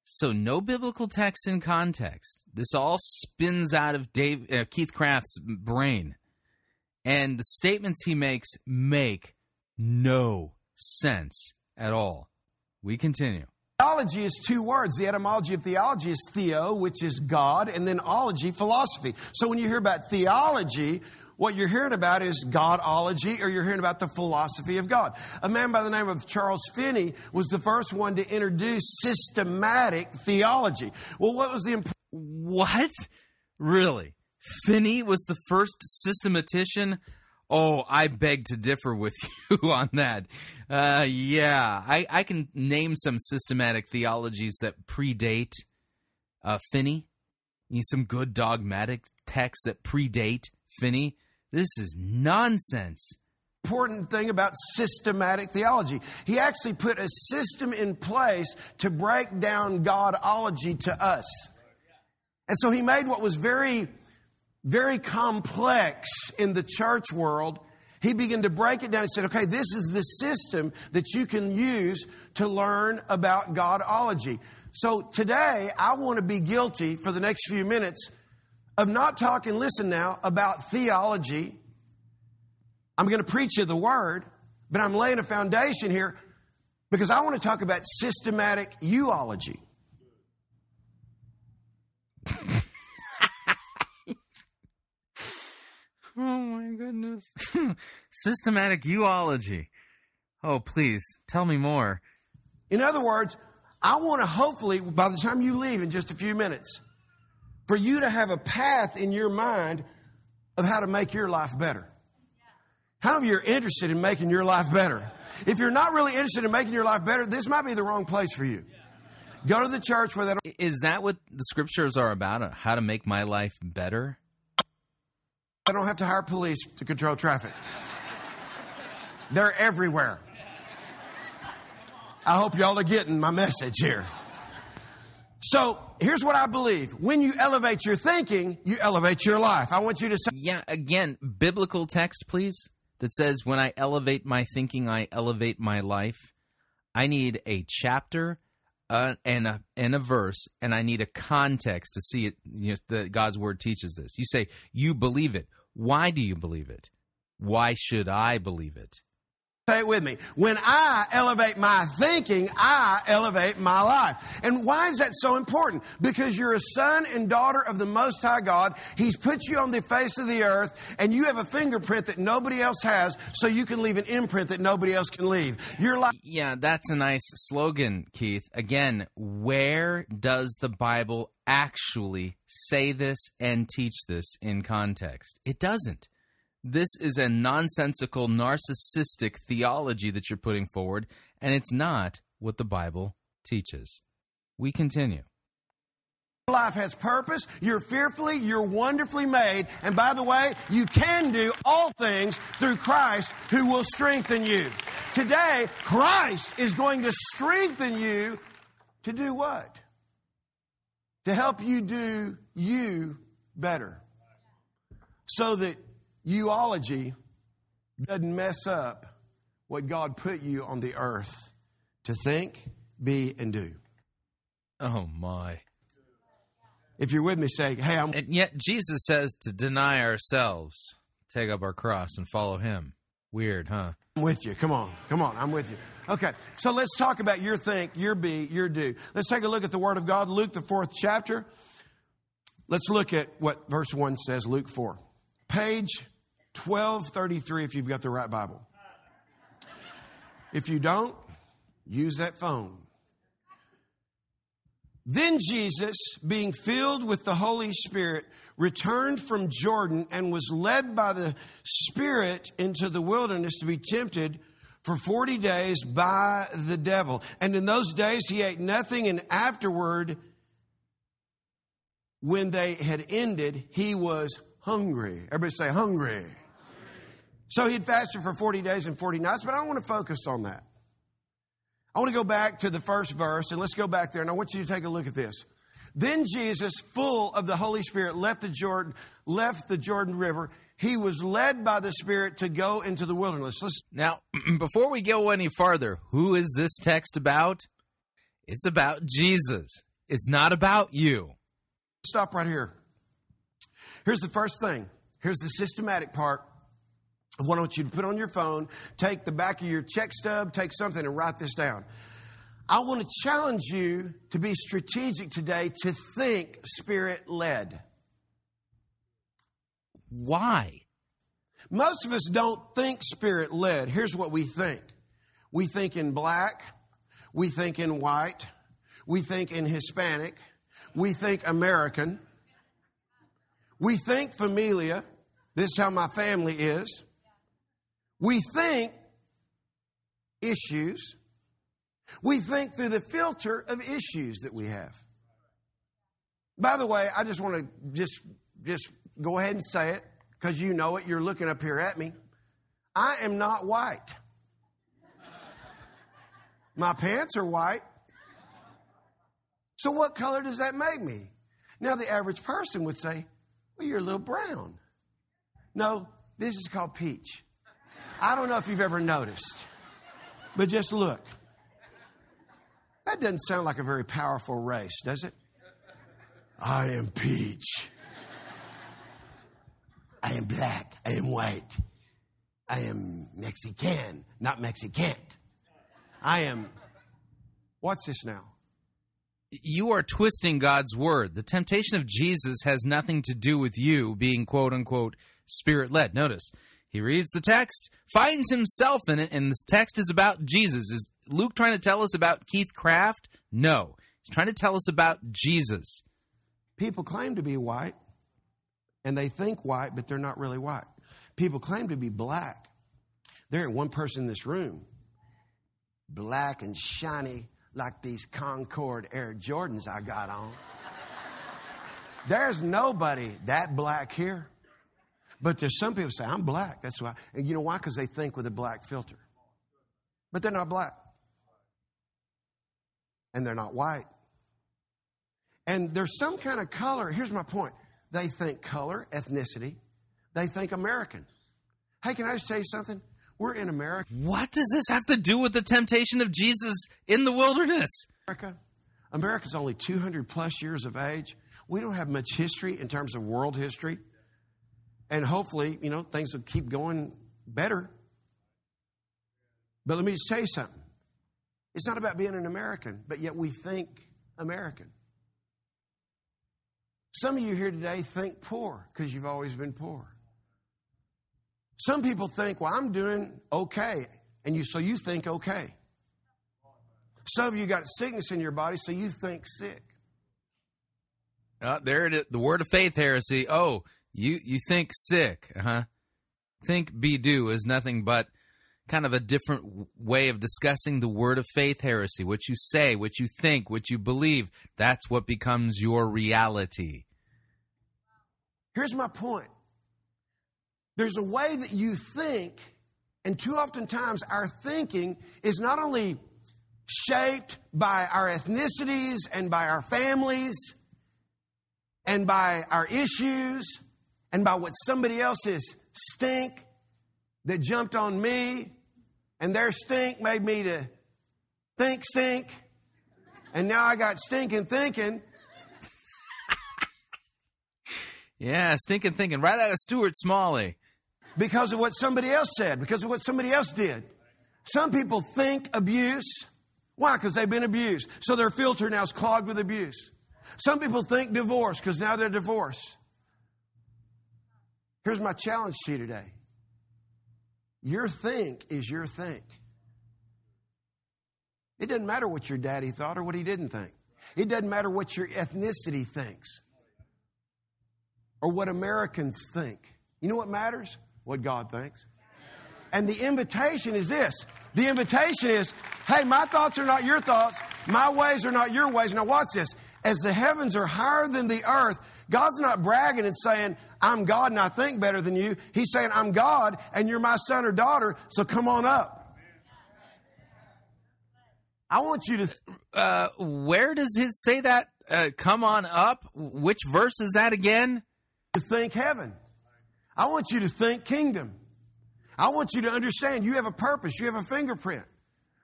So no biblical text in context. This all spins out of Dave uh, Keith Craft's brain. And the statements he makes make no sense at all. We continue. Theology is two words. The etymology of theology is theo, which is God, and then ology, philosophy. So when you hear about theology, what you're hearing about is Godology or you're hearing about the philosophy of God. A man by the name of Charles Finney was the first one to introduce systematic theology. Well, what was the imp- What? Really? Finney was the first systematician? Oh, I beg to differ with you on that. Uh, yeah, I, I can name some systematic theologies that predate uh, Finney. Some good dogmatic texts that predate Finney. This is nonsense. important thing about systematic theology. He actually put a system in place to break down Godology to us. And so he made what was very, very complex in the church world. He began to break it down. He said, okay, this is the system that you can use to learn about Godology. So today, I want to be guilty for the next few minutes of not talking, listen now, about theology. I'm going to preach you the word, but I'm laying a foundation here because I want to talk about systematic YOUology. Oh my goodness. Systematic YOUology. Oh, please, tell me more. In other words, I want to hopefully, by the time you leave in just a few minutes, for you to have a path in your mind of how to make your life better. How many of you are interested in making your life better? If you're not really interested in making your life better, this might be the wrong place for you. Go to the church where they don't. Is that what the scriptures are about? uh, How to make my life better? I don't have to hire police to control traffic. They're everywhere. I hope y'all are getting my message here. So here's what I believe. When you elevate your thinking, you elevate your life. I want you to say, Yeah, again, biblical text, please, that says, When I elevate my thinking, I elevate my life. I need a chapter and, a, and a verse, and I need a context to see it. You know, that God's word teaches this. You say, You believe it. Why do you believe it? Why should I believe it? Say it with me. When I elevate my thinking, I elevate my life. And why is that so important? Because you're a son and daughter of the Most High God. He's put you on the face of the earth, and you have a fingerprint that nobody else has, so you can leave an imprint that nobody else can leave. Your life. Yeah, that's a nice slogan, Keith. Again, where does the Bible actually say this and teach this in context? It doesn't. This is a nonsensical, narcissistic theology that you're putting forward, and it's not what the Bible teaches. We continue. life has purpose. You're fearfully, you're wonderfully made. And by the way, you can do all things through Christ who will strengthen you. Today, Christ is going to strengthen you to do what? To help you do you better. So that euology doesn't mess up what God put you on the earth to think, be, and do. Oh, my. If you're with me, say, hey, I'm. And yet, Jesus says to deny ourselves, take up our cross, and follow him. Weird, huh? I'm with you. Come on. Come on. I'm with you. Okay. So let's talk about your think, your be, your do. Let's take a look at the Word of God, Luke, the fourth chapter. Let's look at what verse 1 says, Luke 4. Page 1233, if you've got the right Bible. If you don't, use that phone. Then Jesus, being filled with the Holy Spirit, returned from Jordan and was led by the Spirit into the wilderness to be tempted for 40 days by the devil. And in those days he ate nothing, and afterward, when they had ended, he was hungry. Everybody say hungry. So he had fasted for 40 days and 40 nights, but I don't want to focus on that. I want to go back to the first verse, and let's go back there, and I want you to take a look at this. Then Jesus, full of the Holy Spirit, left the Jordan, left the Jordan River. He was led by the Spirit to go into the wilderness. Let's Now, before we go any farther, who is this text about? It's about Jesus. It's not about you. stop right here. Here's the first thing. Here's the systematic part what I want you to put on your phone. Take the back of your check stub, take something, and write this down. I want to challenge you to be strategic today to think spirit led. Why? Most of us don't think spirit led. Here's what we think we think in black, we think in white, we think in Hispanic, we think American, we think familia. This is how my family is. We think issues. We think through the filter of issues that we have. By the way, I just want to just just go ahead and say it because you know it. You're looking up here at me. I am not white. My pants are white. So what color does that make me? Now the average person would say, "Well, you're a little brown." No, this is called peach. I don't know if you've ever noticed, but just look. That doesn't sound like a very powerful race, does it? I am peach. I am black. I am white. I am Mexican, not Mexican. I am. What's this now? You are twisting God's word. The temptation of Jesus has nothing to do with you being quote unquote spirit led. Notice, he reads the text, finds himself in it, and this text is about Jesus. Is Luke trying to tell us about Keith Craft? No. He's trying to tell us about Jesus. People claim to be white, and they think white, but they're not really white. People claim to be black. There ain't one person in this room, black and shiny like these Concord Air Jordans I got on. There's nobody that black here. But there's some people say, I'm black. That's why. And you know why? Because they think with a black filter. But they're not black. And they're not white. And there's some kind of color. Here's my point. They think color, ethnicity. They think American. Hey, can I just tell you something? We're in America. What does this have to do with the temptation of Jesus in the wilderness? America. America's only 200 plus years of age. We don't have much history in terms of world history. And hopefully, you know, things will keep going better. But let me say something. It's not about being an American, but yet we think American. Some of you here today think poor because you've always been poor. Some people think, well, I'm doing okay. And you, so you think okay. Some of you got sickness in your body, so you think sick. Uh, there it is. The word of faith heresy. Oh, you, you think sick, huh? Think be do is nothing but kind of a different way of discussing the word of faith heresy. What you say, what you think, what you believe, that's what becomes your reality. Here's my point there's a way that you think, and too often times our thinking is not only shaped by our ethnicities and by our families and by our issues and by what somebody else's stink that jumped on me and their stink made me to think stink and now I got stinking thinking. yeah, stinking thinking right out of Stuart Smalley. Because of what somebody else said, because of what somebody else did. Some people think abuse. Why? Because they've been abused. So their filter now is clogged with abuse. Some people think divorce because now they're divorced. Here's my challenge to you today your think is your think. It doesn't matter what your daddy thought or what he didn't think. It doesn't matter what your ethnicity thinks or what Americans think. You know what matters? What God thinks. And the invitation is this the invitation is hey, my thoughts are not your thoughts, my ways are not your ways. Now, watch this. As the heavens are higher than the earth, God's not bragging and saying, I'm God and I think better than you. He's saying, I'm God and you're my son or daughter, so come on up. I want you to. Uh, where does it say that? Uh, come on up. Which verse is that again? To think heaven. I want you to think kingdom. I want you to understand you have a purpose, you have a fingerprint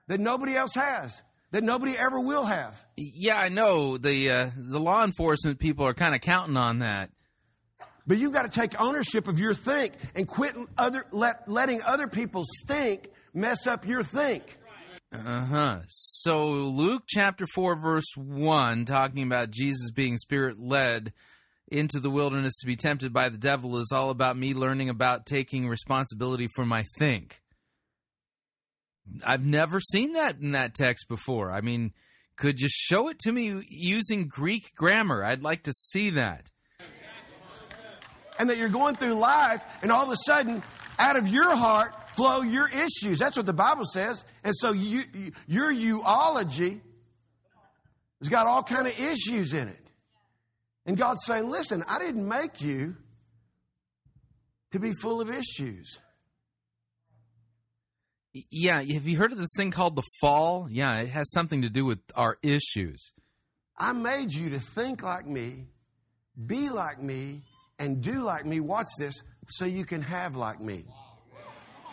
that nobody else has, that nobody ever will have. Yeah, I know. The uh, the law enforcement people are kind of counting on that. But you've got to take ownership of your think and quit other, let, letting other people's stink mess up your think. Uh huh. So Luke chapter 4, verse 1, talking about Jesus being spirit led, into the wilderness to be tempted by the devil is all about me learning about taking responsibility for my think. I've never seen that in that text before. I mean, could you show it to me using Greek grammar? I'd like to see that. And that you're going through life, and all of a sudden, out of your heart flow your issues. That's what the Bible says. And so you, you, your eulogy has got all kind of issues in it. And God's saying, listen, I didn't make you to be full of issues. Yeah, have you heard of this thing called the fall? Yeah, it has something to do with our issues. I made you to think like me, be like me, and do like me. Watch this, so you can have like me.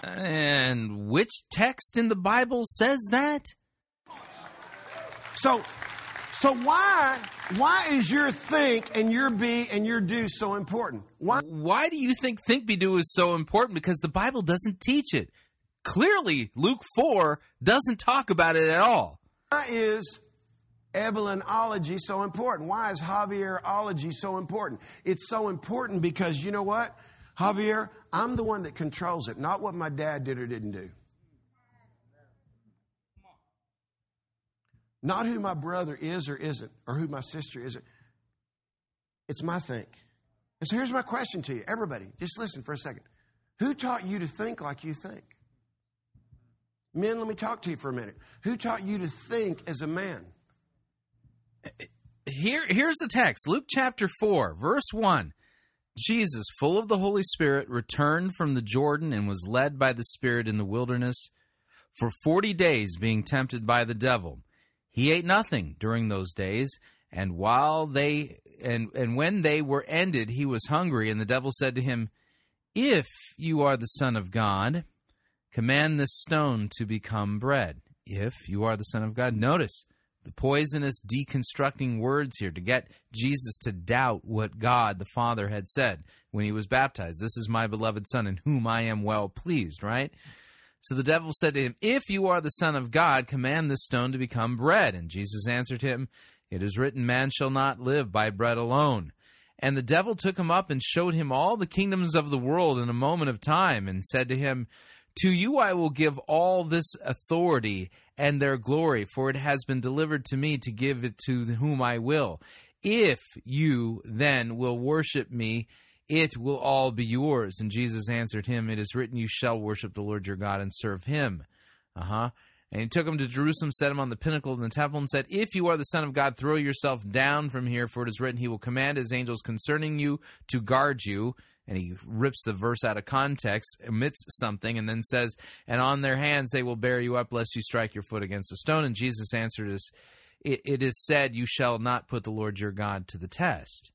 And which text in the Bible says that? So, so why why is your think and your be and your do so important? Why? Why do you think think be do is so important? Because the Bible doesn't teach it. Clearly, Luke four doesn't talk about it at all. Why is Evelynology so important? Why is Javierology so important? It's so important because you know what, Javier, I'm the one that controls it, not what my dad did or didn't do. Not who my brother is or isn't, or who my sister is. It's my think. And so here's my question to you, everybody. Just listen for a second. Who taught you to think like you think? Men, let me talk to you for a minute. Who taught you to think as a man? Here, here's the text Luke chapter 4, verse 1. Jesus, full of the Holy Spirit, returned from the Jordan and was led by the Spirit in the wilderness for 40 days, being tempted by the devil. He ate nothing during those days, and while they and and when they were ended, he was hungry, and the devil said to him, "If you are the son of God, command this stone to become bread." If you are the son of God, notice the poisonous deconstructing words here to get Jesus to doubt what God the Father had said when he was baptized. This is my beloved son in whom I am well pleased, right? So the devil said to him, If you are the Son of God, command this stone to become bread. And Jesus answered him, It is written, Man shall not live by bread alone. And the devil took him up and showed him all the kingdoms of the world in a moment of time, and said to him, To you I will give all this authority and their glory, for it has been delivered to me to give it to whom I will. If you then will worship me, it will all be yours. And Jesus answered him, It is written, You shall worship the Lord your God and serve him. Uh huh. And he took him to Jerusalem, set him on the pinnacle of the temple, and said, If you are the Son of God, throw yourself down from here, for it is written, He will command His angels concerning you to guard you. And he rips the verse out of context, omits something, and then says, And on their hands they will bear you up, lest you strike your foot against a stone. And Jesus answered us, it, it is said, You shall not put the Lord your God to the test.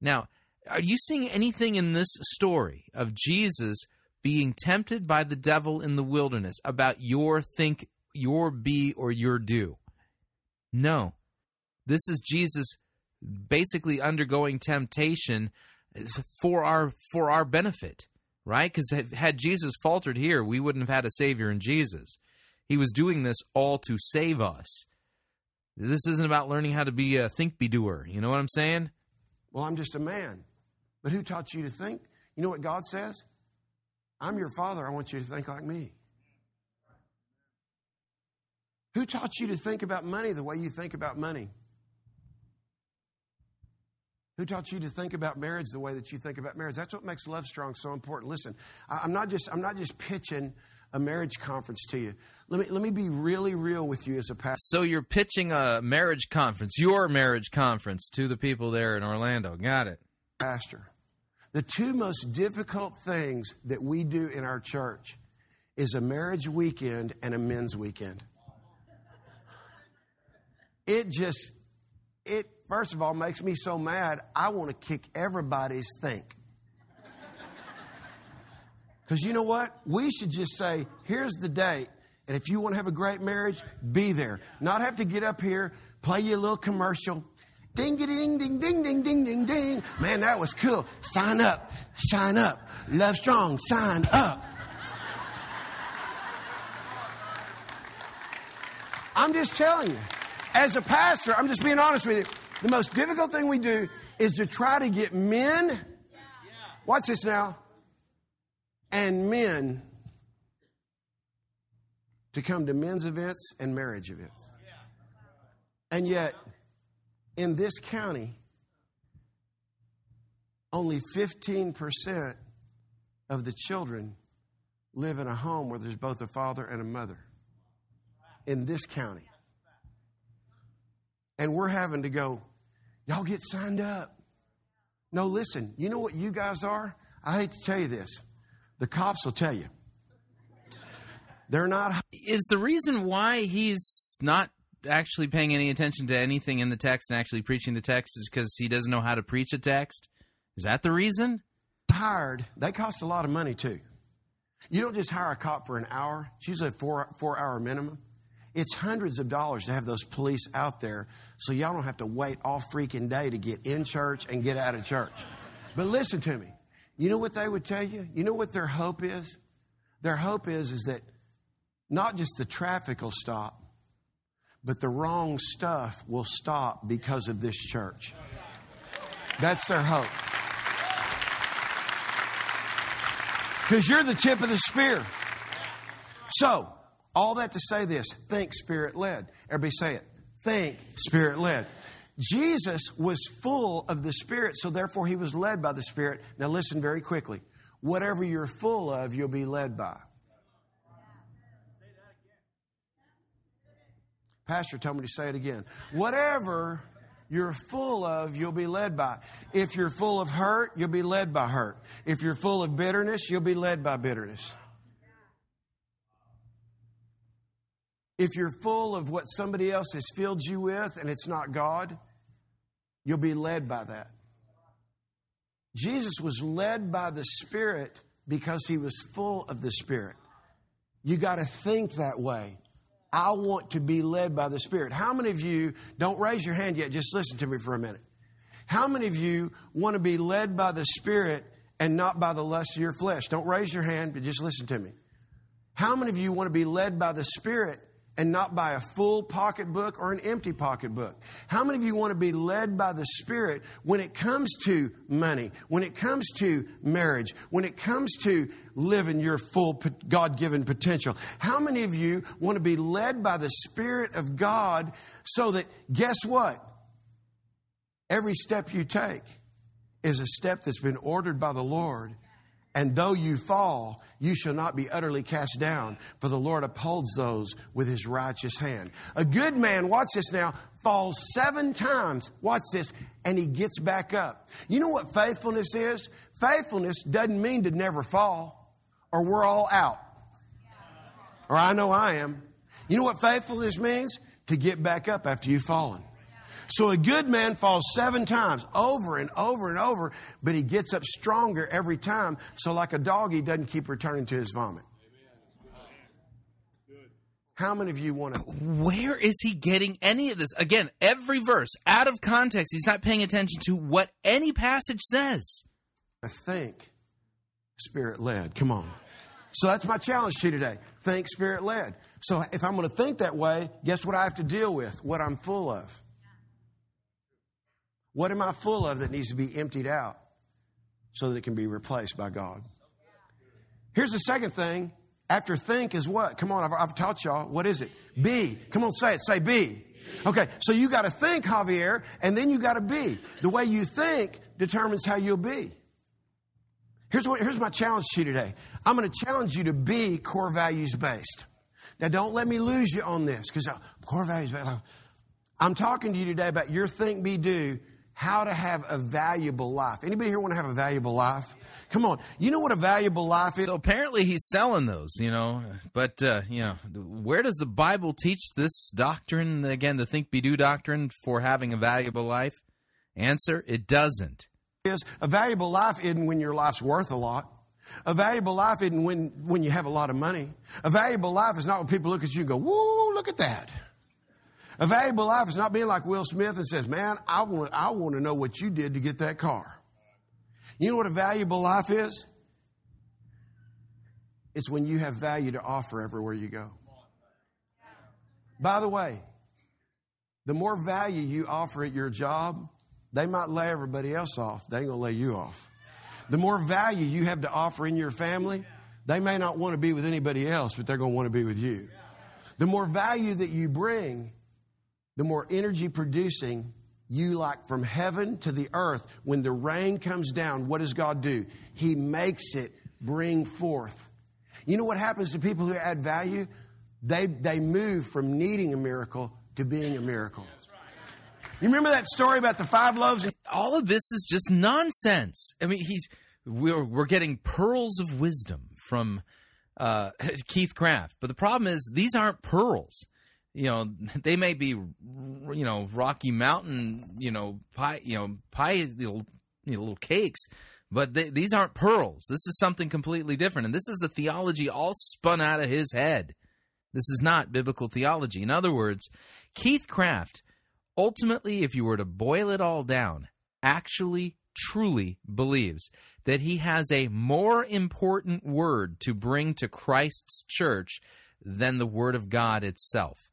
Now, are you seeing anything in this story of Jesus being tempted by the devil in the wilderness about your think, your be, or your do? No. This is Jesus basically undergoing temptation for our for our benefit, right? Because had Jesus faltered here, we wouldn't have had a savior in Jesus. He was doing this all to save us. This isn't about learning how to be a think be doer. You know what I'm saying? Well, I'm just a man. But who taught you to think? You know what God says? I'm your father. I want you to think like me. Who taught you to think about money the way you think about money? Who taught you to think about marriage the way that you think about marriage? That's what makes Love Strong so important. Listen, I'm not just I'm not just pitching a marriage conference to you. Let me let me be really real with you as a pastor. So you're pitching a marriage conference, your marriage conference to the people there in Orlando. Got it. Pastor. The two most difficult things that we do in our church is a marriage weekend and a men's weekend. It just it first of all makes me so mad, I want to kick everybody's think. Because you know what? We should just say, here's the date. And if you want to have a great marriage, be there. Not have to get up here, play you a little commercial. Ding, ding, ding, ding, ding, ding, ding, ding. Man, that was cool. Sign up, sign up. Love strong, sign up. I'm just telling you, as a pastor, I'm just being honest with you. The most difficult thing we do is to try to get men, watch this now, and men to come to men's events and marriage events. And yet, in this county, only 15% of the children live in a home where there's both a father and a mother. In this county. And we're having to go, y'all get signed up. No, listen, you know what you guys are? I hate to tell you this. The cops will tell you. They're not. Is the reason why he's not actually paying any attention to anything in the text and actually preaching the text is because he doesn't know how to preach a text? Is that the reason? Hired, they cost a lot of money too. You don't just hire a cop for an hour, it's usually a four, four hour minimum. It's hundreds of dollars to have those police out there so y'all don't have to wait all freaking day to get in church and get out of church. But listen to me. You know what they would tell you? You know what their hope is? Their hope is is that not just the traffic will stop, but the wrong stuff will stop because of this church. That's their hope. Because you're the tip of the spear. So, all that to say this think spirit led. Everybody say it. Think spirit led. Jesus was full of the Spirit, so therefore he was led by the Spirit. Now, listen very quickly. Whatever you're full of, you'll be led by. Pastor told me to say it again. Whatever you're full of, you'll be led by. If you're full of hurt, you'll be led by hurt. If you're full of bitterness, you'll be led by bitterness. If you're full of what somebody else has filled you with and it's not God, you'll be led by that. Jesus was led by the Spirit because he was full of the Spirit. You got to think that way. I want to be led by the Spirit. How many of you, don't raise your hand yet, just listen to me for a minute. How many of you want to be led by the Spirit and not by the lust of your flesh? Don't raise your hand, but just listen to me. How many of you want to be led by the Spirit and not by a full pocketbook or an empty pocketbook. How many of you want to be led by the Spirit when it comes to money, when it comes to marriage, when it comes to living your full God given potential? How many of you want to be led by the Spirit of God so that, guess what? Every step you take is a step that's been ordered by the Lord and though you fall, you shall not be utterly cast down, for the Lord upholds those with his righteous hand. A good man, watch this now, falls seven times, watch this, and he gets back up. You know what faithfulness is? Faithfulness doesn't mean to never fall, or we're all out. Or I know I am. You know what faithfulness means? To get back up after you've fallen. So a good man falls seven times over and over and over, but he gets up stronger every time. So, like a dog, he doesn't keep returning to his vomit. How many of you want to? Where is he getting any of this? Again, every verse out of context. He's not paying attention to what any passage says. I think spirit led. Come on. So that's my challenge to you today. Think spirit led. So if I'm going to think that way, guess what I have to deal with? What I'm full of. What am I full of that needs to be emptied out so that it can be replaced by God? Here's the second thing. After think is what? Come on, I've, I've taught y'all. What is it? Be. Come on, say it. Say be. Okay, so you got to think, Javier, and then you got to be. The way you think determines how you'll be. Here's, what, here's my challenge to you today. I'm going to challenge you to be core values based. Now, don't let me lose you on this because uh, core values. I'm talking to you today about your think, be, do how to have a valuable life. Anybody here want to have a valuable life? Come on. You know what a valuable life is? So apparently he's selling those, you know. But, uh, you know, where does the Bible teach this doctrine, again, the think be do doctrine for having a valuable life? Answer it doesn't. Is a valuable life isn't when your life's worth a lot. A valuable life isn't when, when you have a lot of money. A valuable life is not when people look at you and go, whoa, look at that. A valuable life is not being like Will Smith and says, man, I want, I want to know what you did to get that car. You know what a valuable life is? It's when you have value to offer everywhere you go. By the way, the more value you offer at your job, they might lay everybody else off. They ain't going to lay you off. The more value you have to offer in your family, they may not want to be with anybody else, but they're going to want to be with you. The more value that you bring, the more energy producing you like from heaven to the earth. When the rain comes down, what does God do? He makes it bring forth. You know what happens to people who add value? They, they move from needing a miracle to being a miracle. You remember that story about the five loaves? And- All of this is just nonsense. I mean, he's we're we're getting pearls of wisdom from uh, Keith Craft, but the problem is these aren't pearls. You know, they may be, you know, Rocky Mountain, you know, pie, you know, pie, little, you know, little cakes, but they, these aren't pearls. This is something completely different, and this is a theology all spun out of his head. This is not biblical theology. In other words, Keith Craft ultimately, if you were to boil it all down, actually truly believes that he has a more important word to bring to Christ's church than the Word of God itself.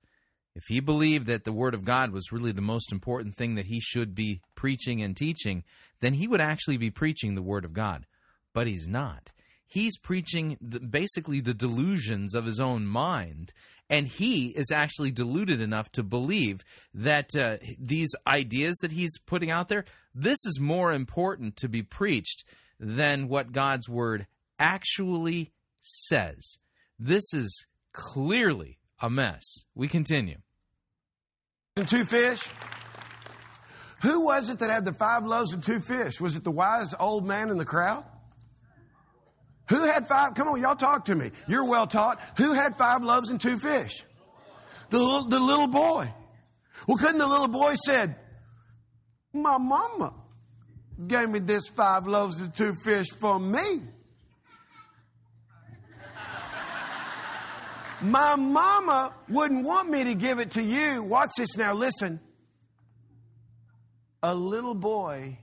If he believed that the Word of God was really the most important thing that he should be preaching and teaching, then he would actually be preaching the Word of God. But he's not. He's preaching the, basically the delusions of his own mind and he is actually deluded enough to believe that uh, these ideas that he's putting out there this is more important to be preached than what god's word actually says this is clearly a mess we continue and two fish who was it that had the five loaves and two fish was it the wise old man in the crowd who had five? Come on, y'all talk to me. You're well taught. Who had five loaves and two fish? The little, the little boy. Well, couldn't the little boy said, my mama gave me this five loaves and two fish for me. My mama wouldn't want me to give it to you. Watch this now. Listen. A little boy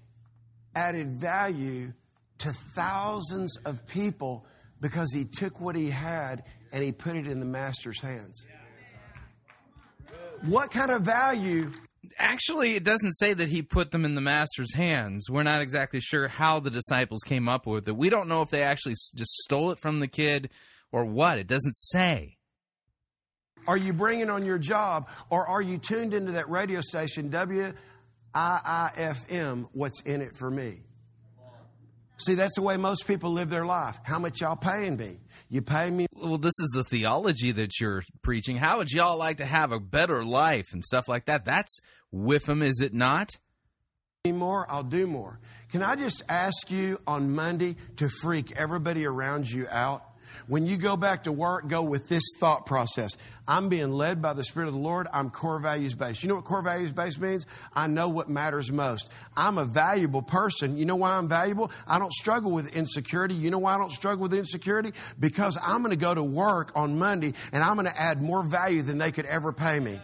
added value to thousands of people because he took what he had and he put it in the master's hands. What kind of value? Actually, it doesn't say that he put them in the master's hands. We're not exactly sure how the disciples came up with it. We don't know if they actually just stole it from the kid or what. It doesn't say. Are you bringing on your job or are you tuned into that radio station, WIIFM, what's in it for me? See, that's the way most people live their life. How much y'all paying me? You pay me. Well, this is the theology that you're preaching. How would y'all like to have a better life and stuff like that? That's whiffum, is it not? More, I'll do more. Can I just ask you on Monday to freak everybody around you out? When you go back to work, go with this thought process. I'm being led by the Spirit of the Lord. I'm core values based. You know what core values based means? I know what matters most. I'm a valuable person. You know why I'm valuable? I don't struggle with insecurity. You know why I don't struggle with insecurity? Because I'm going to go to work on Monday and I'm going to add more value than they could ever pay me.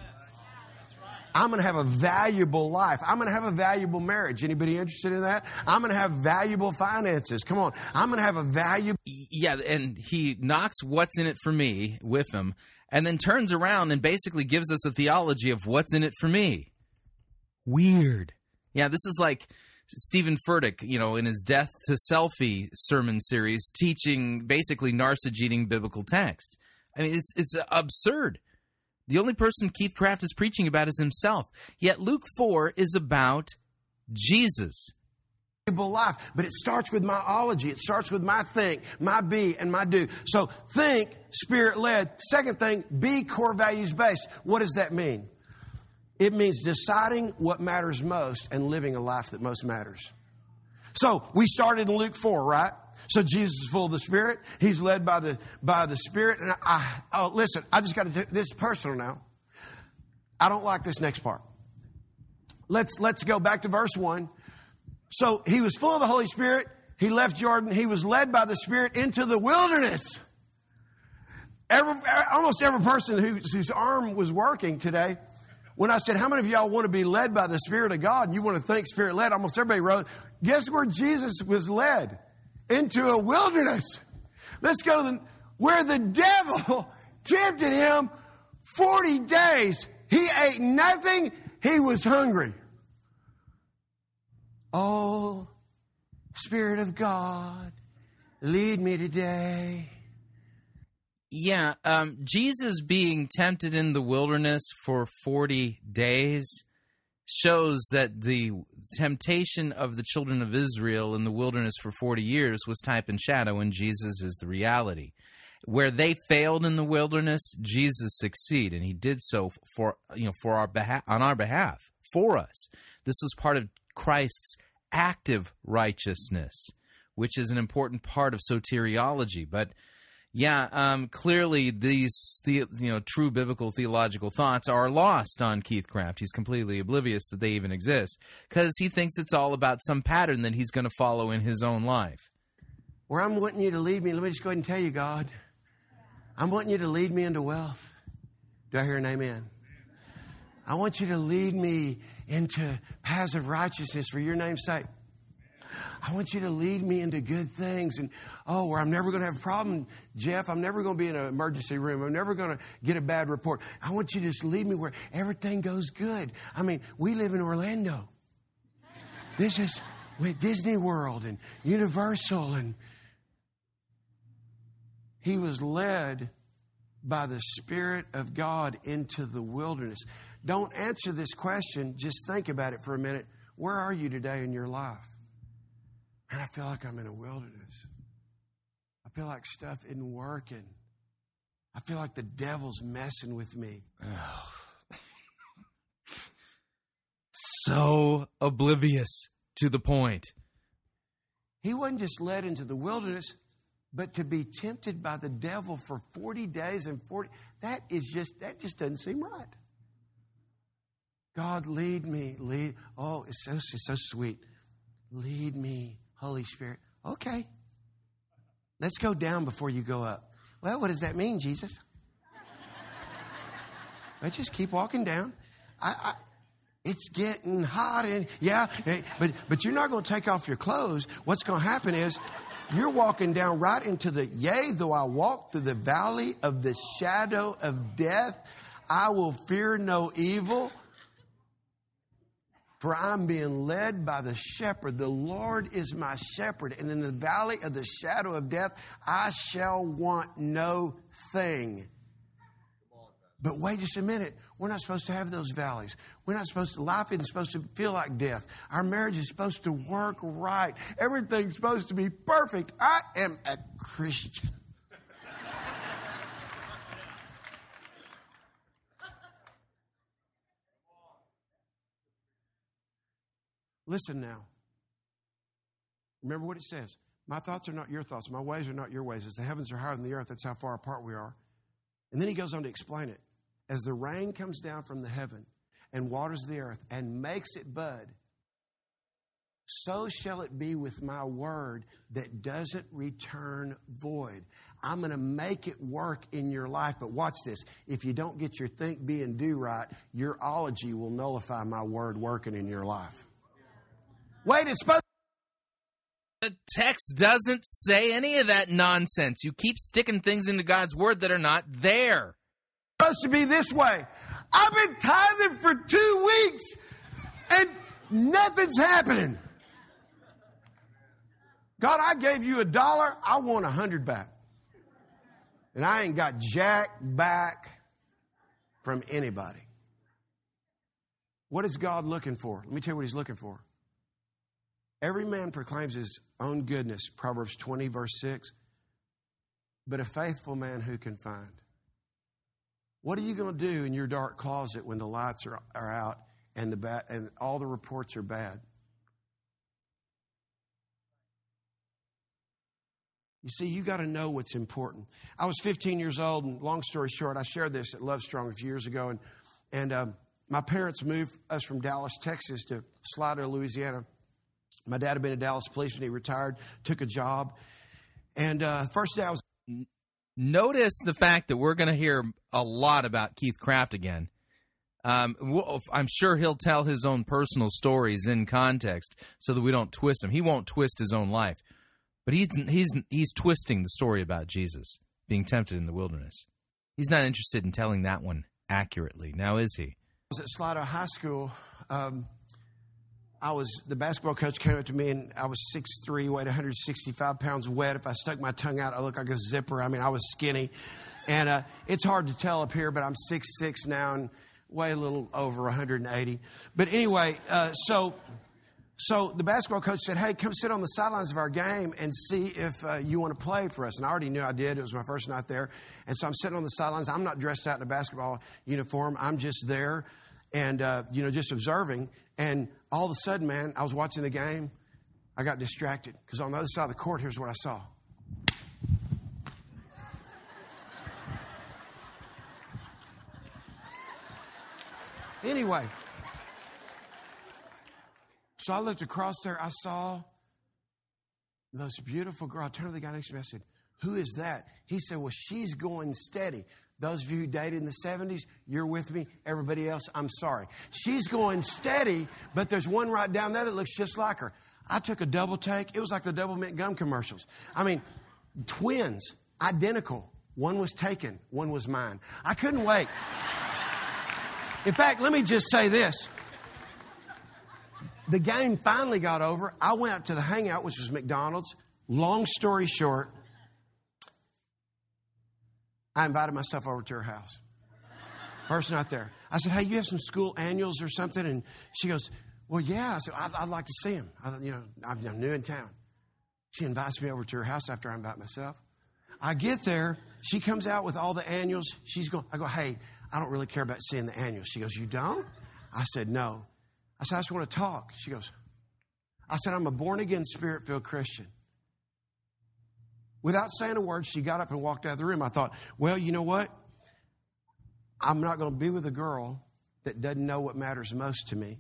I'm going to have a valuable life. I'm going to have a valuable marriage. Anybody interested in that? I'm going to have valuable finances. Come on. I'm going to have a value. Yeah, and he knocks what's in it for me with him and then turns around and basically gives us a theology of what's in it for me. Weird. Yeah, this is like Steven Furtick, you know, in his Death to Selfie sermon series, teaching basically narcigeting biblical text. I mean, it's it's absurd. The only person Keith Craft is preaching about is himself. Yet Luke 4 is about Jesus. Life, but it starts with my ology. It starts with my think, my be, and my do. So think spirit led. Second thing, be core values based. What does that mean? It means deciding what matters most and living a life that most matters. So we started in Luke 4, right? So Jesus is full of the Spirit. He's led by the by the Spirit. And I, I oh, listen, I just got to. This is personal now. I don't like this next part. Let's let's go back to verse one. So he was full of the Holy Spirit. He left Jordan. He was led by the Spirit into the wilderness. Every, almost every person whose, whose arm was working today, when I said, How many of y'all want to be led by the Spirit of God? And you want to think Spirit led, almost everybody wrote, Guess where Jesus was led? Into a wilderness. Let's go the, where the devil tempted him 40 days. He ate nothing, he was hungry. Oh, Spirit of God, lead me today. Yeah, um, Jesus being tempted in the wilderness for 40 days shows that the temptation of the children of Israel in the wilderness for 40 years was type and shadow, and Jesus is the reality. Where they failed in the wilderness, Jesus succeeded, and he did so for you know for our behalf on our behalf for us. This was part of Christ's active righteousness, which is an important part of soteriology. But yeah, um, clearly these the, you know true biblical theological thoughts are lost on Keith Craft. He's completely oblivious that they even exist because he thinks it's all about some pattern that he's going to follow in his own life. Where I'm wanting you to lead me, let me just go ahead and tell you, God, I'm wanting you to lead me into wealth. Do I hear an amen? I want you to lead me into paths of righteousness for your name's sake. I want you to lead me into good things. And oh, where I'm never going to have a problem, Jeff. I'm never going to be in an emergency room. I'm never going to get a bad report. I want you to just lead me where everything goes good. I mean, we live in Orlando. This is with Disney World and Universal. And he was led by the Spirit of God into the wilderness. Don't answer this question. Just think about it for a minute. Where are you today in your life? And I feel like I'm in a wilderness. I feel like stuff isn't working. I feel like the devil's messing with me. so oblivious to the point. He wasn't just led into the wilderness, but to be tempted by the devil for 40 days and 40 that is just that just doesn't seem right. God lead me, lead. Oh, it's so it's so sweet. Lead me, Holy Spirit. Okay. Let's go down before you go up. Well, what does that mean, Jesus? Let's just keep walking down. I, I, it's getting hot and yeah, eh, but but you're not going to take off your clothes. What's going to happen is you're walking down right into the yea, though I walk through the valley of the shadow of death, I will fear no evil. For I'm being led by the shepherd. The Lord is my shepherd. And in the valley of the shadow of death, I shall want no thing. But wait just a minute. We're not supposed to have those valleys. We're not supposed to, life isn't supposed to feel like death. Our marriage is supposed to work right. Everything's supposed to be perfect. I am a Christian. Listen now. Remember what it says. My thoughts are not your thoughts. My ways are not your ways. As the heavens are higher than the earth, that's how far apart we are. And then he goes on to explain it. As the rain comes down from the heaven and waters the earth and makes it bud, so shall it be with my word that doesn't return void. I'm going to make it work in your life. But watch this. If you don't get your think, be, and do right, your ology will nullify my word working in your life. Wait, it's supposed. The text doesn't say any of that nonsense. You keep sticking things into God's word that are not there. It's Supposed to be this way. I've been tithing for two weeks and nothing's happening. God, I gave you a dollar. I want a hundred back. And I ain't got jack back from anybody. What is God looking for? Let me tell you what He's looking for. Every man proclaims his own goodness, Proverbs 20, verse 6. But a faithful man who can find? What are you going to do in your dark closet when the lights are, are out and, the ba- and all the reports are bad? You see, you got to know what's important. I was 15 years old, and long story short, I shared this at Love Strong a few years ago, and, and um, my parents moved us from Dallas, Texas to Slidell, Louisiana. My dad had been a Dallas policeman. He retired, took a job. And uh, first day I was. Notice the fact that we're going to hear a lot about Keith Craft again. Um, we'll, I'm sure he'll tell his own personal stories in context so that we don't twist him. He won't twist his own life, but he's he's he's twisting the story about Jesus being tempted in the wilderness. He's not interested in telling that one accurately. Now is he? I was at Slidell High School. Um, I was the basketball coach came up to me and I was 6'3", weighed 165 pounds wet. If I stuck my tongue out, I looked like a zipper. I mean, I was skinny. And uh, it's hard to tell up here, but I'm 6'6 now and weigh a little over 180. But anyway, uh, so so the basketball coach said, Hey, come sit on the sidelines of our game and see if uh, you want to play for us. And I already knew I did. It was my first night there. And so I'm sitting on the sidelines. I'm not dressed out in a basketball uniform. I'm just there and, uh, you know, just observing. And all of a sudden, man, I was watching the game. I got distracted because on the other side of the court, here's what I saw. Anyway, so I looked across there. I saw the most beautiful girl. I turned to the guy next to me. I said, Who is that? He said, Well, she's going steady. Those of you who dated in the 70s, you're with me. Everybody else, I'm sorry. She's going steady, but there's one right down there that looks just like her. I took a double take. It was like the Doublemint gum commercials. I mean, twins, identical. One was taken, one was mine. I couldn't wait. In fact, let me just say this. The game finally got over. I went to the hangout, which was McDonald's. Long story short, I invited myself over to her house. First night there. I said, Hey, you have some school annuals or something? And she goes, Well, yeah. I said, I'd, I'd like to see him. I, you know, I'm, I'm new in town. She invites me over to her house after I invite myself. I get there. She comes out with all the annuals. She's going, I go, Hey, I don't really care about seeing the annuals. She goes, You don't? I said, No. I said, I just want to talk. She goes, I said, I'm a born again, spirit filled Christian. Without saying a word, she got up and walked out of the room. I thought, well, you know what? I'm not going to be with a girl that doesn't know what matters most to me.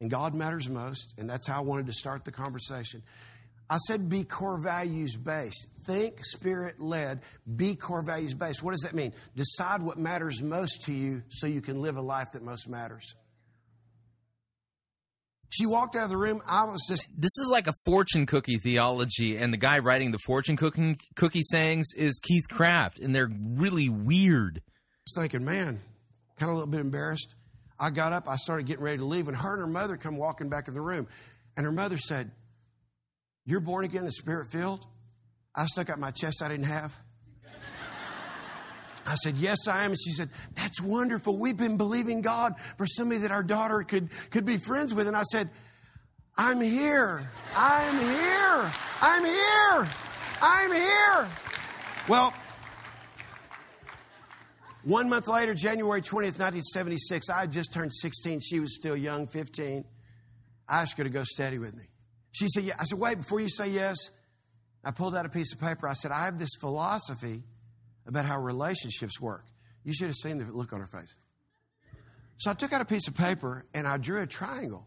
And God matters most. And that's how I wanted to start the conversation. I said be core values based. Think spirit led. Be core values based. What does that mean? Decide what matters most to you so you can live a life that most matters. She walked out of the room. I was just. This is like a fortune cookie theology, and the guy writing the fortune cooking cookie sayings is Keith Craft, and they're really weird. I was thinking, man, kind of a little bit embarrassed. I got up. I started getting ready to leave, and her and her mother come walking back in the room, and her mother said, "You're born again and spirit filled." I stuck out my chest I didn't have. I said, Yes, I am. And she said, That's wonderful. We've been believing God for somebody that our daughter could, could be friends with. And I said, I'm here. I'm here. I'm here. I'm here. Well, one month later, January 20th, 1976, I had just turned 16. She was still young, 15. I asked her to go steady with me. She said, Yeah. I said, Wait, before you say yes, I pulled out a piece of paper. I said, I have this philosophy about how relationships work. You should have seen the look on her face. So I took out a piece of paper and I drew a triangle.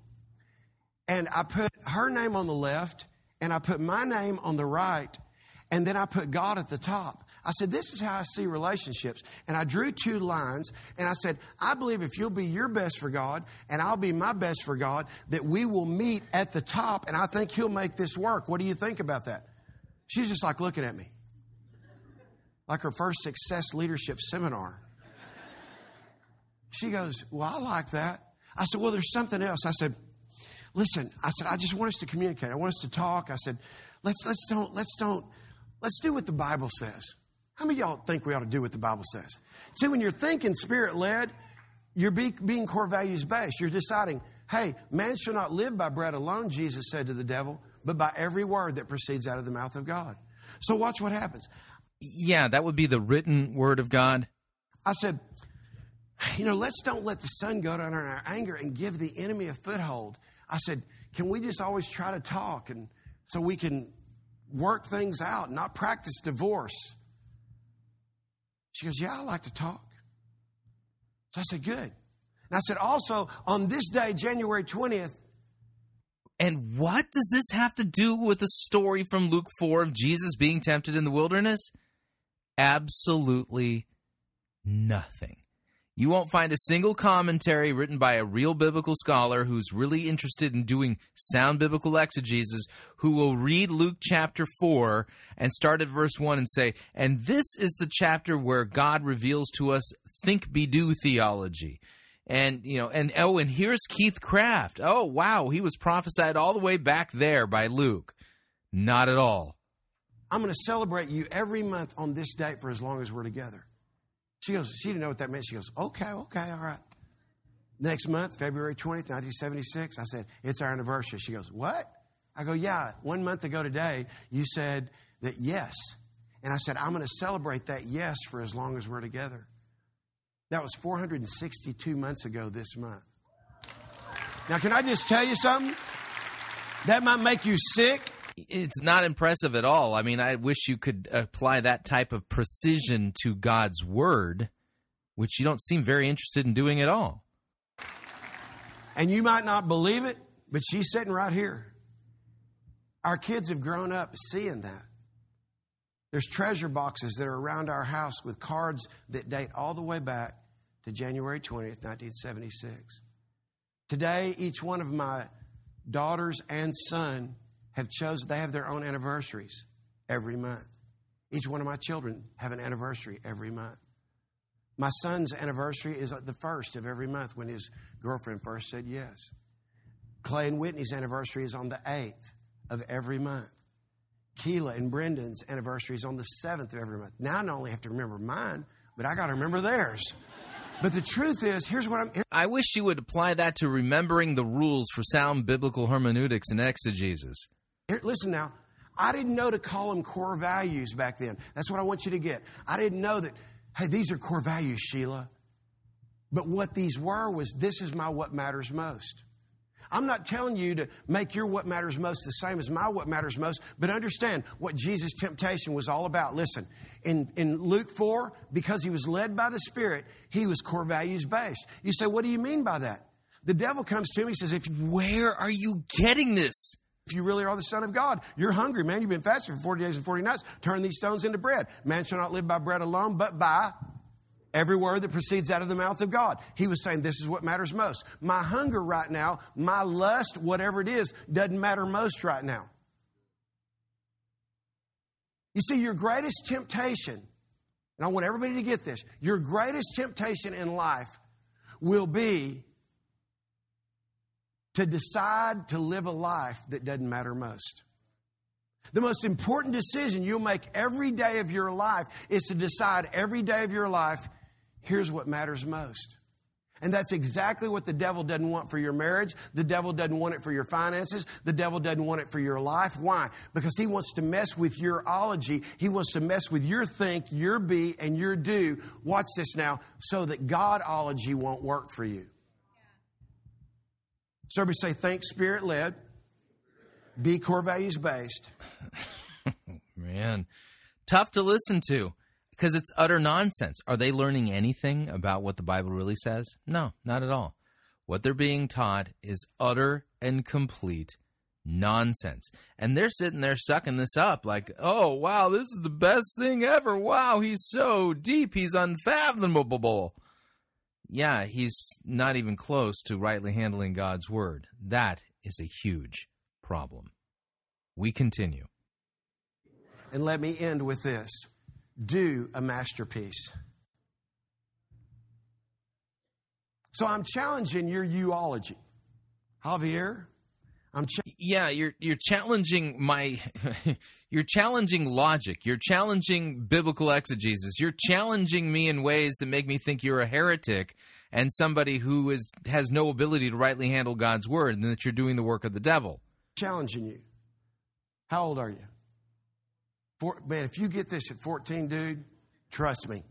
And I put her name on the left and I put my name on the right. And then I put God at the top. I said, This is how I see relationships. And I drew two lines and I said, I believe if you'll be your best for God and I'll be my best for God, that we will meet at the top. And I think He'll make this work. What do you think about that? She's just like looking at me like her first success leadership seminar. She goes, Well, I like that. I said, Well, there's something else. I said, Listen, I said, I just want us to communicate. I want us to talk. I said, let's let's don't let's don't let's do what the Bible says. How many y'all think we ought to do what the Bible says? See, when you're thinking spirit led, you're be, being core values based. You're deciding, hey, man shall not live by bread alone, Jesus said to the devil, but by every word that proceeds out of the mouth of God. So watch what happens. Yeah, that would be the written word of God. I said, you know, let's don't let the sun go down in our anger and give the enemy a foothold. I said, can we just always try to talk and so we can work things out, not practice divorce? She goes, yeah, I like to talk. So I said, good. And I said, also, on this day, January 20th, and what does this have to do with the story from Luke 4 of Jesus being tempted in the wilderness? Absolutely nothing. You won't find a single commentary written by a real biblical scholar who's really interested in doing sound biblical exegesis who will read Luke chapter 4 and start at verse 1 and say, And this is the chapter where God reveals to us think be do theology. And you know, and oh, and here's Keith Craft. Oh, wow, he was prophesied all the way back there by Luke. Not at all. I'm going to celebrate you every month on this date for as long as we're together. She goes, she didn't know what that meant. She goes, okay, okay, all right. Next month, February 20th, 1976, I said, it's our anniversary. She goes, what? I go, yeah, one month ago today, you said that yes. And I said, I'm going to celebrate that yes for as long as we're together. That was 462 months ago this month. Now, can I just tell you something? That might make you sick. It's not impressive at all. I mean, I wish you could apply that type of precision to God's word, which you don't seem very interested in doing at all. And you might not believe it, but she's sitting right here. Our kids have grown up seeing that. There's treasure boxes that are around our house with cards that date all the way back to January 20th, 1976. Today, each one of my daughters and son have chosen, they have their own anniversaries every month. Each one of my children have an anniversary every month. My son's anniversary is the first of every month when his girlfriend first said yes. Clay and Whitney's anniversary is on the 8th of every month. Keela and Brendan's anniversary is on the 7th of every month. Now I not only have to remember mine, but I got to remember theirs. But the truth is, here's what I'm. Here. I wish you would apply that to remembering the rules for sound biblical hermeneutics and exegesis. Here, listen now. I didn't know to call them core values back then. That's what I want you to get. I didn't know that, hey, these are core values, Sheila. But what these were was this is my what matters most. I'm not telling you to make your what matters most the same as my what matters most, but understand what Jesus' temptation was all about. Listen, in, in Luke 4, because he was led by the Spirit, he was core values based. You say, what do you mean by that? The devil comes to him, he says, if Where are you getting this? If you really are the Son of God, you're hungry, man. You've been fasting for 40 days and 40 nights. Turn these stones into bread. Man shall not live by bread alone, but by Every word that proceeds out of the mouth of God. He was saying, This is what matters most. My hunger right now, my lust, whatever it is, doesn't matter most right now. You see, your greatest temptation, and I want everybody to get this your greatest temptation in life will be to decide to live a life that doesn't matter most. The most important decision you'll make every day of your life is to decide every day of your life here's what matters most. And that's exactly what the devil doesn't want for your marriage. The devil doesn't want it for your finances. The devil doesn't want it for your life. Why? Because he wants to mess with your ology. He wants to mess with your think, your be, and your do. Watch this now, so that Godology won't work for you. So everybody say, think spirit led, be core values based. Man, tough to listen to because it's utter nonsense. Are they learning anything about what the Bible really says? No, not at all. What they're being taught is utter and complete nonsense. And they're sitting there sucking this up like, oh, wow, this is the best thing ever. Wow, he's so deep, he's unfathomable. Yeah, he's not even close to rightly handling God's word. That is a huge problem. We continue. And let me end with this do a masterpiece. So I'm challenging your YOUology. Javier, I'm cha- Yeah, you're you're challenging my you're challenging logic. You're challenging biblical exegesis. You're challenging me in ways that make me think you're a heretic and somebody who is has no ability to rightly handle God's word and that you're doing the work of the devil. Challenging you. How old are you? Four, man, if you get this at 14, dude, trust me.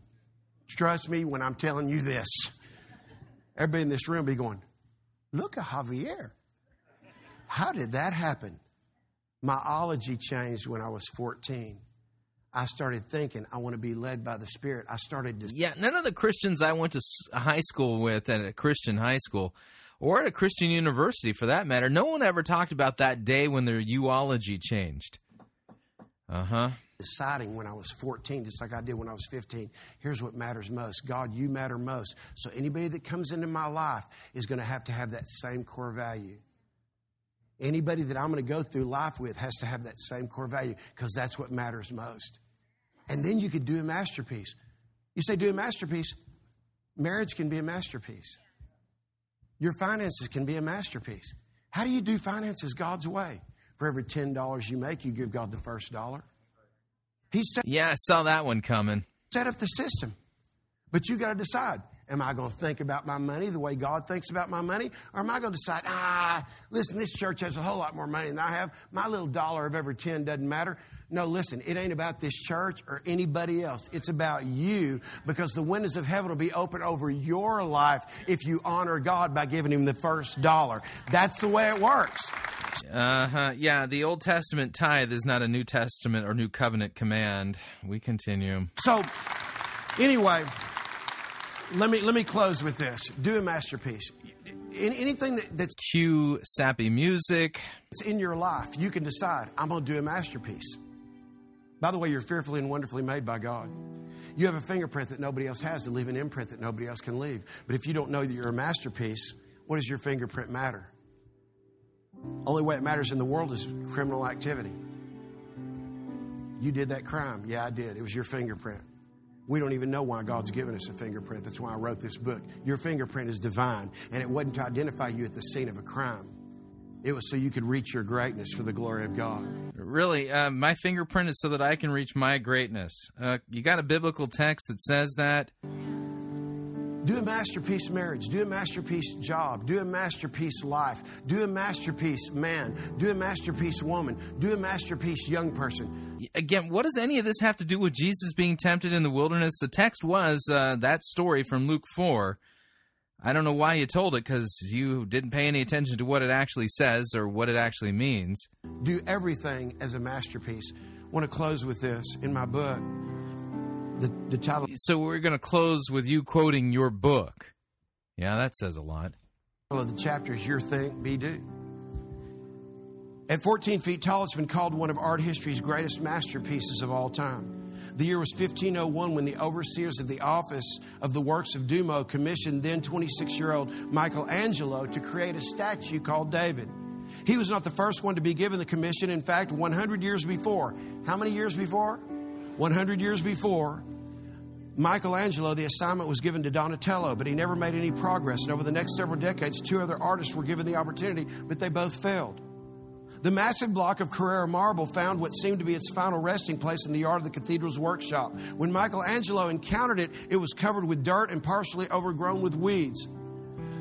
Trust me when I'm telling you this. Everybody in this room be going, look at Javier. How did that happen? My ology changed when I was 14. I started thinking I want to be led by the Spirit. I started to. Yeah, none of the Christians I went to high school with at a Christian high school or at a Christian university for that matter, no one ever talked about that day when their YOUology changed. Uh huh. Deciding when I was 14, just like I did when I was 15, here's what matters most God, you matter most. So anybody that comes into my life is going to have to have that same core value. Anybody that I'm going to go through life with has to have that same core value because that's what matters most. And then you could do a masterpiece. You say, do a masterpiece. Marriage can be a masterpiece. Your finances can be a masterpiece. How do you do finances God's way? For every $10 you make, you give God the first dollar. He set, Yeah, I saw that one coming. set up the system. But you got to decide am I going to think about my money the way God thinks about my money? Or am I going to decide, ah, listen, this church has a whole lot more money than I have. My little dollar of every 10 doesn't matter. No, listen, it ain't about this church or anybody else. It's about you because the windows of heaven will be open over your life if you honor God by giving Him the first dollar. That's the way it works. Uh huh. Yeah, the Old Testament tithe is not a New Testament or New Covenant command. We continue. So, anyway, let me let me close with this. Do a masterpiece. Anything that, that's Cue sappy music. It's in your life, you can decide. I'm going to do a masterpiece. By the way, you're fearfully and wonderfully made by God. You have a fingerprint that nobody else has to leave an imprint that nobody else can leave. But if you don't know that you're a masterpiece, what does your fingerprint matter? Only way it matters in the world is criminal activity. You did that crime. Yeah, I did. It was your fingerprint. We don't even know why God's given us a fingerprint. That's why I wrote this book. Your fingerprint is divine, and it wasn't to identify you at the scene of a crime. It was so you could reach your greatness for the glory of God. Really, uh, my fingerprint is so that I can reach my greatness. Uh, you got a biblical text that says that? Do a masterpiece marriage. Do a masterpiece job. Do a masterpiece life. Do a masterpiece man. Do a masterpiece woman. Do a masterpiece young person. Again, what does any of this have to do with Jesus being tempted in the wilderness? The text was uh, that story from Luke 4. I don't know why you told it because you didn't pay any attention to what it actually says or what it actually means. Do everything as a masterpiece. I want to close with this. In my book, the, the title So we're going to close with you quoting your book. Yeah, that says a lot. of the chapter is Your Think, Be Do. At 14 feet tall, it's been called one of art history's greatest masterpieces of all time. The year was 1501 when the overseers of the office of the works of Duomo commissioned then 26 year old Michelangelo to create a statue called David. He was not the first one to be given the commission. In fact, 100 years before, how many years before? 100 years before, Michelangelo, the assignment was given to Donatello, but he never made any progress. And over the next several decades, two other artists were given the opportunity, but they both failed. The massive block of Carrara marble found what seemed to be its final resting place in the yard of the cathedral's workshop. When Michelangelo encountered it, it was covered with dirt and partially overgrown with weeds.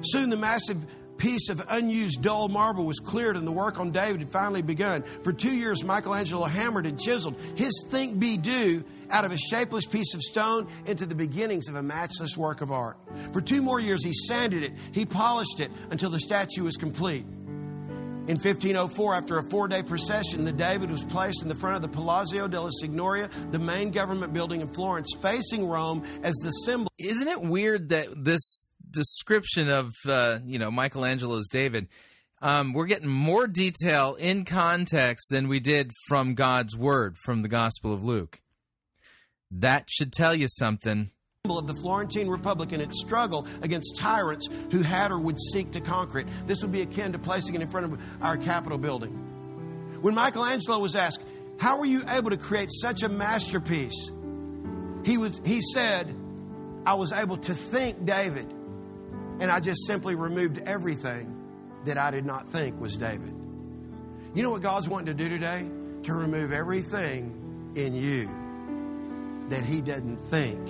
Soon the massive piece of unused dull marble was cleared and the work on David had finally begun. For two years, Michelangelo hammered and chiseled his think be do out of a shapeless piece of stone into the beginnings of a matchless work of art. For two more years, he sanded it, he polished it until the statue was complete. In 1504, after a four day procession, the David was placed in the front of the Palazzo della Signoria, the main government building in Florence, facing Rome as the symbol. Isn't it weird that this description of uh, you know Michelangelo's David, um, we're getting more detail in context than we did from God's Word from the Gospel of Luke. That should tell you something. of the Florentine Republic and its struggle against tyrants who had or would seek to conquer it. This would be akin to placing it in front of our Capitol building. When Michelangelo was asked, How were you able to create such a masterpiece? He, was, he said, I was able to think David, and I just simply removed everything that I did not think was David. You know what God's wanting to do today? To remove everything in you that He doesn't think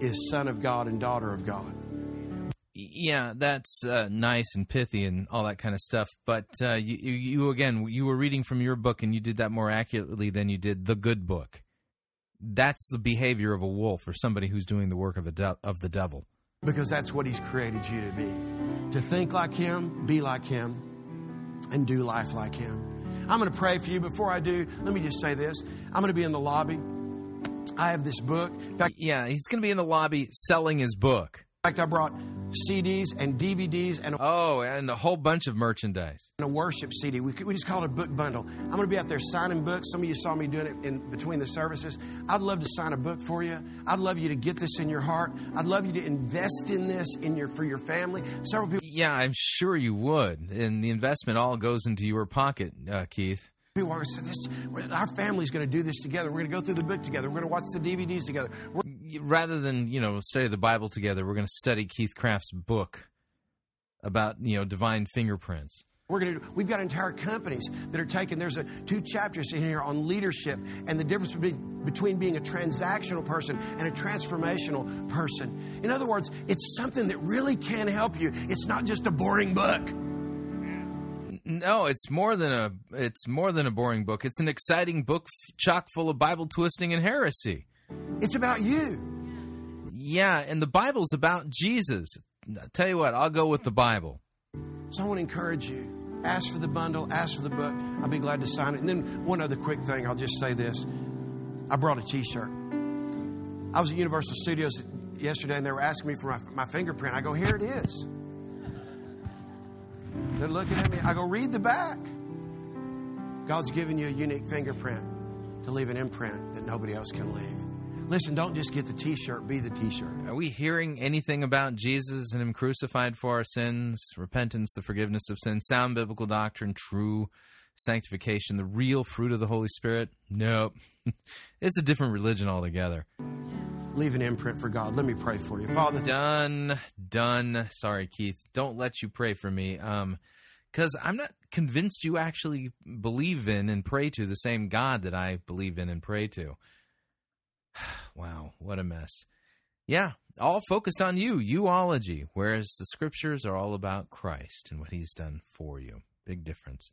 is son of God and daughter of God. Yeah, that's uh, nice and pithy and all that kind of stuff. But uh, you, you, again, you were reading from your book, and you did that more accurately than you did the good book. That's the behavior of a wolf or somebody who's doing the work of a de- of the devil. Because that's what He's created you to be. To think like Him, be like Him, and do life like Him. I'm going to pray for you. Before I do, let me just say this I'm going to be in the lobby. I have this book. In fact, Yeah, he's going to be in the lobby selling his book. in fact, I brought CDs and DVDs and Oh, and a whole bunch of merchandise. and a worship CD. We, we just call it a book bundle. I'm going to be out there signing books. Some of you saw me doing it in between the services. I'd love to sign a book for you. I'd love you to get this in your heart. I'd love you to invest in this in your for your family. Several people. Yeah, I'm sure you would. And the investment all goes into your pocket, uh, Keith. People always say this. Our family's going to do this together. We're going to go through the book together. We're going to watch the DVDs together. We're Rather than, you know, study the Bible together, we're going to study Keith Craft's book. about you know divine fingerprints. We're going to. We've got entire companies that are taking. There's a, two chapters in here on leadership and the difference between, between being a transactional person and a transformational person. In other words, it's something that really can help you. It's not just a boring book. No, it's more than a. It's more than a boring book. It's an exciting book chock full of Bible twisting and heresy. It's about you. Yeah, and the Bible's about Jesus. I tell you what, I'll go with the Bible. So I want to encourage you. Ask for the bundle, ask for the book. I'll be glad to sign it. And then one other quick thing, I'll just say this. I brought a t shirt. I was at Universal Studios yesterday and they were asking me for my, my fingerprint. I go, here it is. They're looking at me. I go, read the back. God's given you a unique fingerprint to leave an imprint that nobody else can leave. Listen, don't just get the t shirt, be the t shirt. Are we hearing anything about Jesus and Him crucified for our sins, repentance, the forgiveness of sins, sound biblical doctrine, true sanctification, the real fruit of the Holy Spirit? Nope. it's a different religion altogether. Leave an imprint for God. Let me pray for you. Father. Done. Done. Sorry, Keith. Don't let you pray for me. Um, because I'm not convinced you actually believe in and pray to the same God that I believe in and pray to. wow, what a mess. Yeah, all focused on you, YOUology, whereas the scriptures are all about Christ and what he's done for you. Big difference.